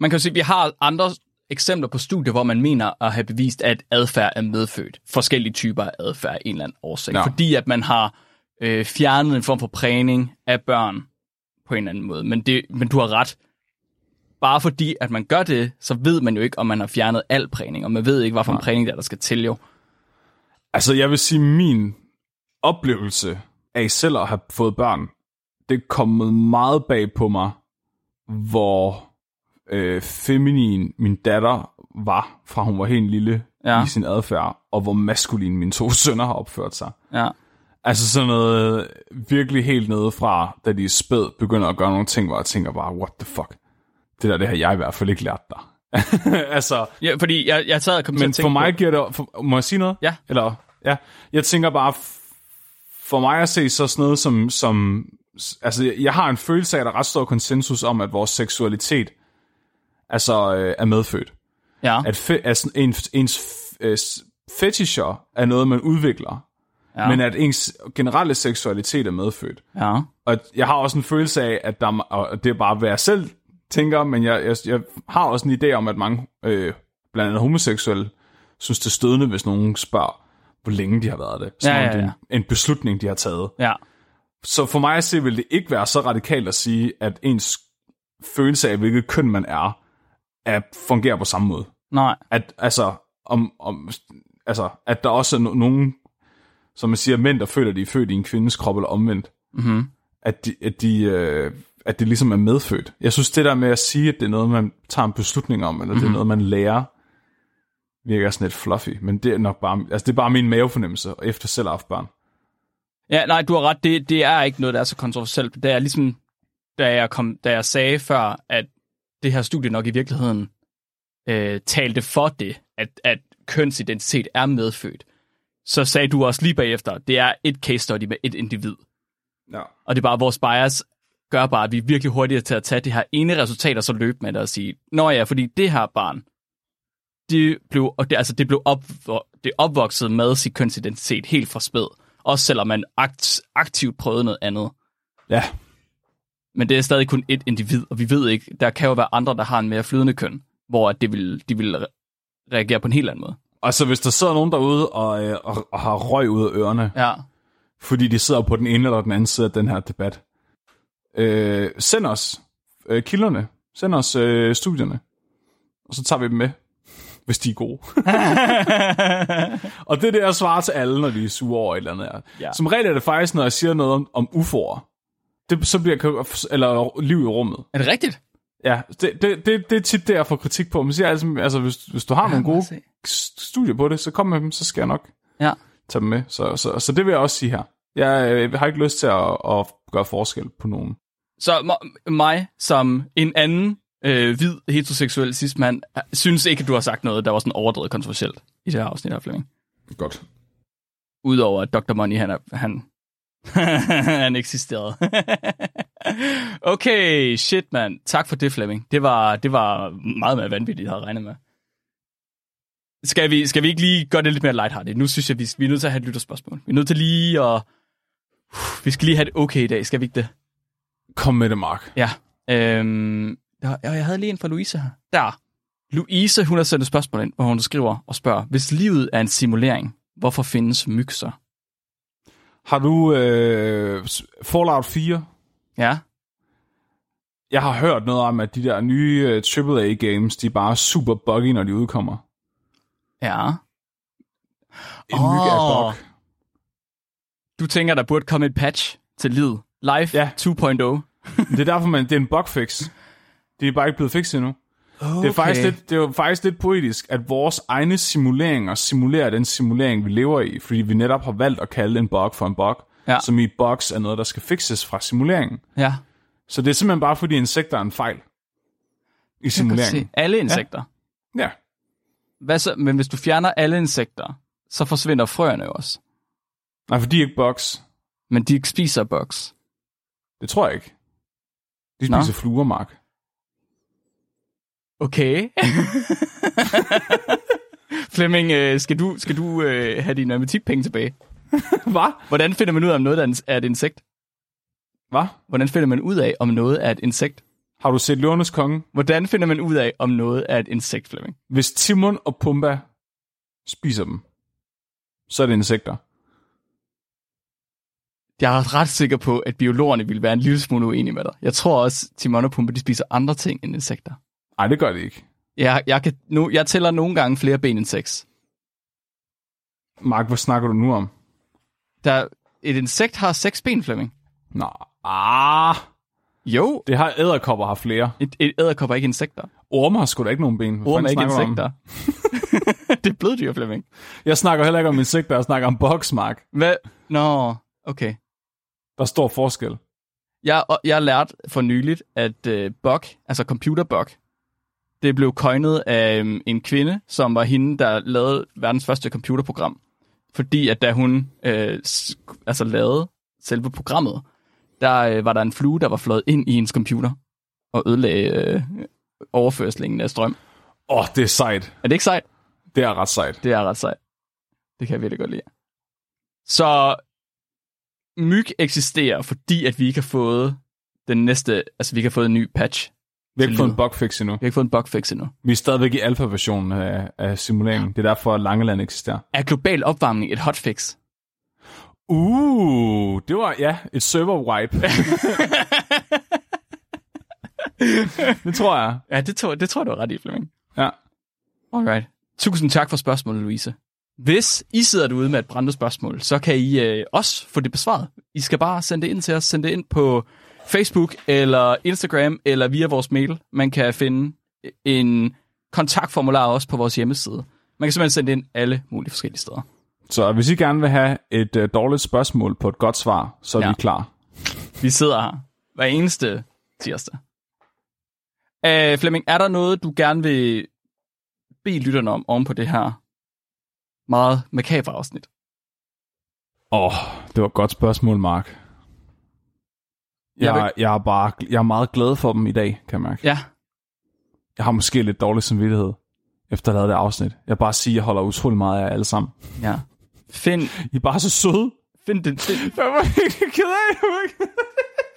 Man kan jo sige, at vi har andre eksempler på studier, hvor man mener at have bevist, at adfærd er medfødt. Forskellige typer af adfærd af en eller anden årsag. Ja. Fordi at man har øh, fjernet en form for prægning af børn på en eller anden måde. Men, det, men du har ret. Bare fordi, at man gør det, så ved man jo ikke, om man har fjernet al prægning, og man ved ikke, hvilken prægning der, er, der skal til jo. Altså, jeg vil sige, min oplevelse af selv at have fået børn, det er kommet meget bag på mig, hvor øh, feminin min datter var, fra hun var helt lille ja. i sin adfærd, og hvor maskulin mine to sønner har opført sig. Ja. Altså sådan noget virkelig helt nede fra, da de er spæd, begynder at gøre nogle ting, hvor jeg tænker bare, what the fuck? Det der, det har jeg i hvert fald ikke lært dig. altså, ja, fordi jeg, jeg sad og kom til men at tænke for mig på, giver det... For, må jeg sige noget? Ja. Eller, ja. Jeg tænker bare, for mig at se så sådan noget som... som altså, jeg- har en følelse af, at der er ret stor konsensus om, at vores seksualitet altså, øh, er medfødt. ja, At fe, altså, ens, ens øh, er noget, man udvikler. Ja. Men at ens generelle seksualitet er medfødt. ja, Og jeg har også en følelse af, at der, og det er bare, hvad jeg selv tænker, men jeg, jeg, jeg har også en idé om, at mange, øh, blandt andet homoseksuelle, synes det er stødende, hvis nogen spørger, hvor længe de har været det. Som Ja, ja, det ja. en, en beslutning, de har taget. ja. Så for mig at se, vil det ikke være så radikalt at sige, at ens følelse af, hvilket køn man er, at fungerer på samme måde. Nej, At, altså, om, om, altså, at der også er no- nogen, som man siger, mænd, der føler, at de er født i en kvindes krop, eller omvendt mm-hmm. at de, at de, øh, at det ligesom er medfødt. Jeg synes, det der med at sige, at det er noget, man tager en beslutning om, eller mm-hmm. det er noget, man lærer, virker sådan lidt fluffy. Men det er nok bare, altså det er bare min mavefornemmelse, efter selv haft børn. Ja, nej, du har ret. Det, det er ikke noget, der er så kontroversielt. Det er ligesom, da jeg, kom, da jeg sagde før, at det her studie nok i virkeligheden øh, talte for det, at, at kønsidentitet er medfødt. Så sagde du også lige bagefter, det er et case study med et individ. Ja. Og det er bare, vores bias gør bare, at vi er virkelig hurtige til at tage det her ene resultat, og så løbe med det og sige, Nå ja, fordi det her barn, det blev, og det, altså det blev op, det opvokset med sit kønsidentitet helt fra spæd. Også selvom man akt, aktivt prøvede noget andet. Ja, Men det er stadig kun et individ, og vi ved ikke, der kan jo være andre, der har en mere flydende køn, hvor det vil, de vil re- reagere på en helt anden måde. og så hvis der sidder nogen derude og, øh, og, og har røg ud af ørerne, Ja, fordi de sidder på den ene eller den anden side af den her debat, øh, send os øh, kilderne, send os øh, studierne, og så tager vi dem med, hvis de er gode. Og det er det, jeg svarer til alle, når de er sure over et eller andet. Ja. Ja. Som regel er det faktisk, når jeg siger noget om, om UFO'er. Det, så bliver jeg, eller liv i rummet. er det rigtigt? Ja, det, det, det, det er tit det, jeg får kritik på. Man siger altså, altså hvis, hvis du har nogle må gode studier på det, så kom med dem, så skal jeg nok Ja. tage dem med. Så, så, så det vil jeg også sige her. Jeg, øh, har ikke lyst til at, at gøre forskel på nogen. Så mig, som en anden øh, hvid heteroseksuel cis-mand, synes ikke, at du har sagt noget, der var sådan overdrevet kontroversielt i det her afsnit her, Flemming. Godt. Udover at Dr. Money, han, er, han, han eksisterede. okay, shit, mand. Tak for det, Flemming. Det var, det var meget mere vanvittigt, jeg havde regnet med. Skal vi, skal vi ikke lige gøre det lidt mere lighthearted? Nu synes jeg, vi, vi er nødt til at have et lytterspørgsmål. Vi er nødt til lige at... Uh, vi skal lige have det okay i dag, skal vi ikke det? Kom med det, Mark. Ja. Øhm, jeg, jeg havde lige en fra Louise her. Der. Louise, hun har sendt et spørgsmål ind, hvor hun skriver og spørger, hvis livet er en simulering, hvorfor findes myg så? Har du øh, Fallout 4? Ja. Jeg har hørt noget om, at de der nye uh, AAA-games, de er bare super buggy, når de udkommer. Ja. En myg er bug. Du tænker, der burde komme et patch til livet. Live Ja. 2.0. Det er derfor, man, det er en bugfix. De er bare ikke blevet fikset endnu. Det er, faktisk lidt, det er faktisk lidt poetisk, at vores egne simuleringer simulerer den simulering, vi lever i, fordi vi netop har valgt at kalde en bug for en bug, Ja. som i bugs er noget, der skal fixes fra simuleringen. Ja. Så det er simpelthen bare, fordi insekter er en fejl i simuleringen. Alle insekter. Ja. Hvad så? Men hvis du fjerner alle insekter, så forsvinder frøerne jo også. Nej, for de er ikke bugs. Men de spiser bugs. Det tror jeg ikke. De Nå. spiser fluer, Mark. Okay. Flemming, øh, skal du, skal du øh, have dine matematikpenge tilbage? Hvad? Hvordan finder man ud af, om noget er et insekt? Hvad? Hvordan finder man ud af, om noget er et insekt? Har du set Løvernes Konge? Hvordan finder man ud af, om noget er et insekt, Flemming? Hvis Timon og Pumba spiser dem, så er det insekter. Jeg er ret sikker på, at biologerne vil være en lille smule uenige med dig. Jeg tror også, Timon og Pumba de spiser andre ting end insekter. Nej, det gør det ikke. Jeg, jeg, kan, nu, jeg tæller nogle gange flere ben end seks. Mark, hvad snakker du nu om? Der, et insekt har seks ben, Flemming. Nå, ah, Jo, det har æderkopper har flere. et, et æderkop er ikke insekter. Orme har sgu da ikke nogen ben. Hvad Orme er ikke insekter. det er bløddyr, Flemming. Jeg snakker heller ikke om insekter, jeg snakker om bugs, Mark. Hvad? Nå, okay. Der er stor forskel. Jeg, jeg har lært for nyligt, at øh, bug, altså computerbug, det blev coinet af øh, en kvinde, som var hende, der lavede verdens første computerprogram. Fordi at da hun øh, altså lavede selve programmet, der øh, var der en flue, der var fløjet ind i hendes computer og ødelagde øh, overførslingen af strøm. Åh, oh, det er sejt. Er det ikke sejt? Det er ret sejt. Det er ret sejt. Det kan jeg virkelig godt lide. Så myg eksisterer, fordi at vi ikke har fået den næste, altså vi ikke har fået en ny patch. Vi har ikke fået en bugfix endnu. Vi har ikke fået en bugfix endnu. Vi er stadigvæk i alfa-versionen af, af simuleringen. Det er derfor, at Langeland eksisterer. Er global opvarmning et hotfix? Uh, det var, ja, et server wipe. det tror jeg. Ja, det tror, det tror jeg, du er ret i, Flemming. Ja. Alright. Tusind tak for spørgsmålet, Louise. Hvis I sidder derude med et brændende spørgsmål, så kan I øh, også få det besvaret. I skal bare sende det ind til os. Send det ind på Facebook eller Instagram eller via vores mail. Man kan finde en kontaktformular også på vores hjemmeside. Man kan simpelthen sende ind alle mulige forskellige steder. Så hvis I gerne vil have et uh, dårligt spørgsmål på et godt svar, så er Ja. vi klar. Vi sidder her hver eneste tirsdag. Uh, Flemming, er der noget, du gerne vil bede lytterne om oven på det her meget makabre afsnit? Åh, oh, det var et godt spørgsmål, Mark. Jeg Jeg, er bare, jeg er meget glad for dem i dag, kan jeg mærke. Ja, Jeg har måske lidt dårlig samvittighed, efter at have lavet det afsnit. Jeg bare sige, at jeg holder utrolig meget af jer alle sammen. ja. Find, I er bare så søde. find, den, find, Jeg var ikke ked af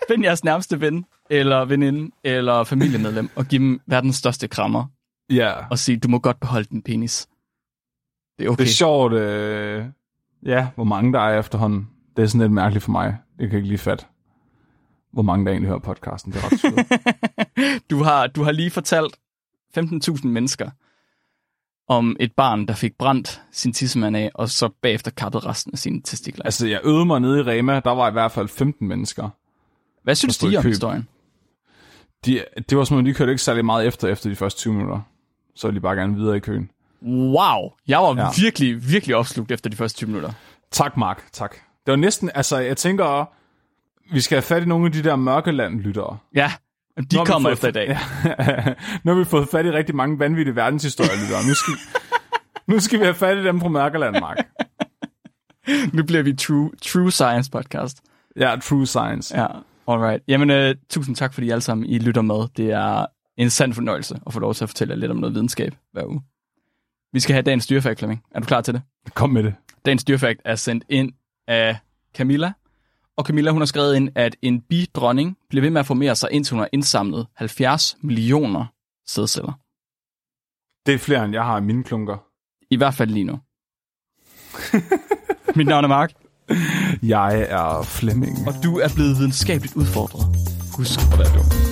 find jeres nærmeste ven, eller veninde, eller familiemedlem, og giv dem verdens største krammer, Ja, og sige, du må godt beholde din penis. Det er okay. det er sjovt, øh, ja, hvor mange der er efterhånden. Det er sådan lidt mærkeligt for mig. Jeg kan ikke lige fatte, hvor mange der egentlig hører podcasten. Det er ret. Du har, du har lige fortalt 15.000 mennesker om et barn, der fik brændt sin tissemand af, og så bagefter kappet resten af sine testikler. Altså, jeg øvede mig nede i Rema. Der var i hvert fald 15 mennesker. Hvad synes de om historien? De, det var som om, de kørte ikke særlig meget efter, efter de første 20 minutter. Så ville de bare gerne videre i køen. Wow! Jeg var Ja. virkelig, virkelig opslugt efter de første 20 minutter. Tak, Mark. Tak. Det var næsten, altså, jeg tænker, vi skal have fat i nogle af de der mørkeland-lyttere. Ja, de vi kommer fået- efter i dag. Ja. nu har vi fået fat i rigtig mange vanvittige verdenshistorier-lyttere. Nu skal, nu skal vi have fat i dem fra Mørkeland, Mark. Nu bliver vi True, true Science Podcast. Ja, True Science. Ja, alright. Jamen, uh, tusind tak, fordi I alle sammen I lytter med. Det er en sand fornøjelse at få lov til at fortælle jer lidt om noget videnskab hver uge. Vi skal have dagens dyrefakt, Flemming. Er du klar til det? Kom med det. Dagens dyrefakt er sendt ind af Camilla. Og Camilla, hun har skrevet ind, at en bidronning bliver ved med at formere sig, indtil hun har indsamlet 70 millioner sædceller. Det er flere, end jeg har i mine klunker. I hvert fald lige nu. Mit navn er Mark, Jeg er Flemming. og du er blevet videnskabeligt udfordret. Husk at være dum.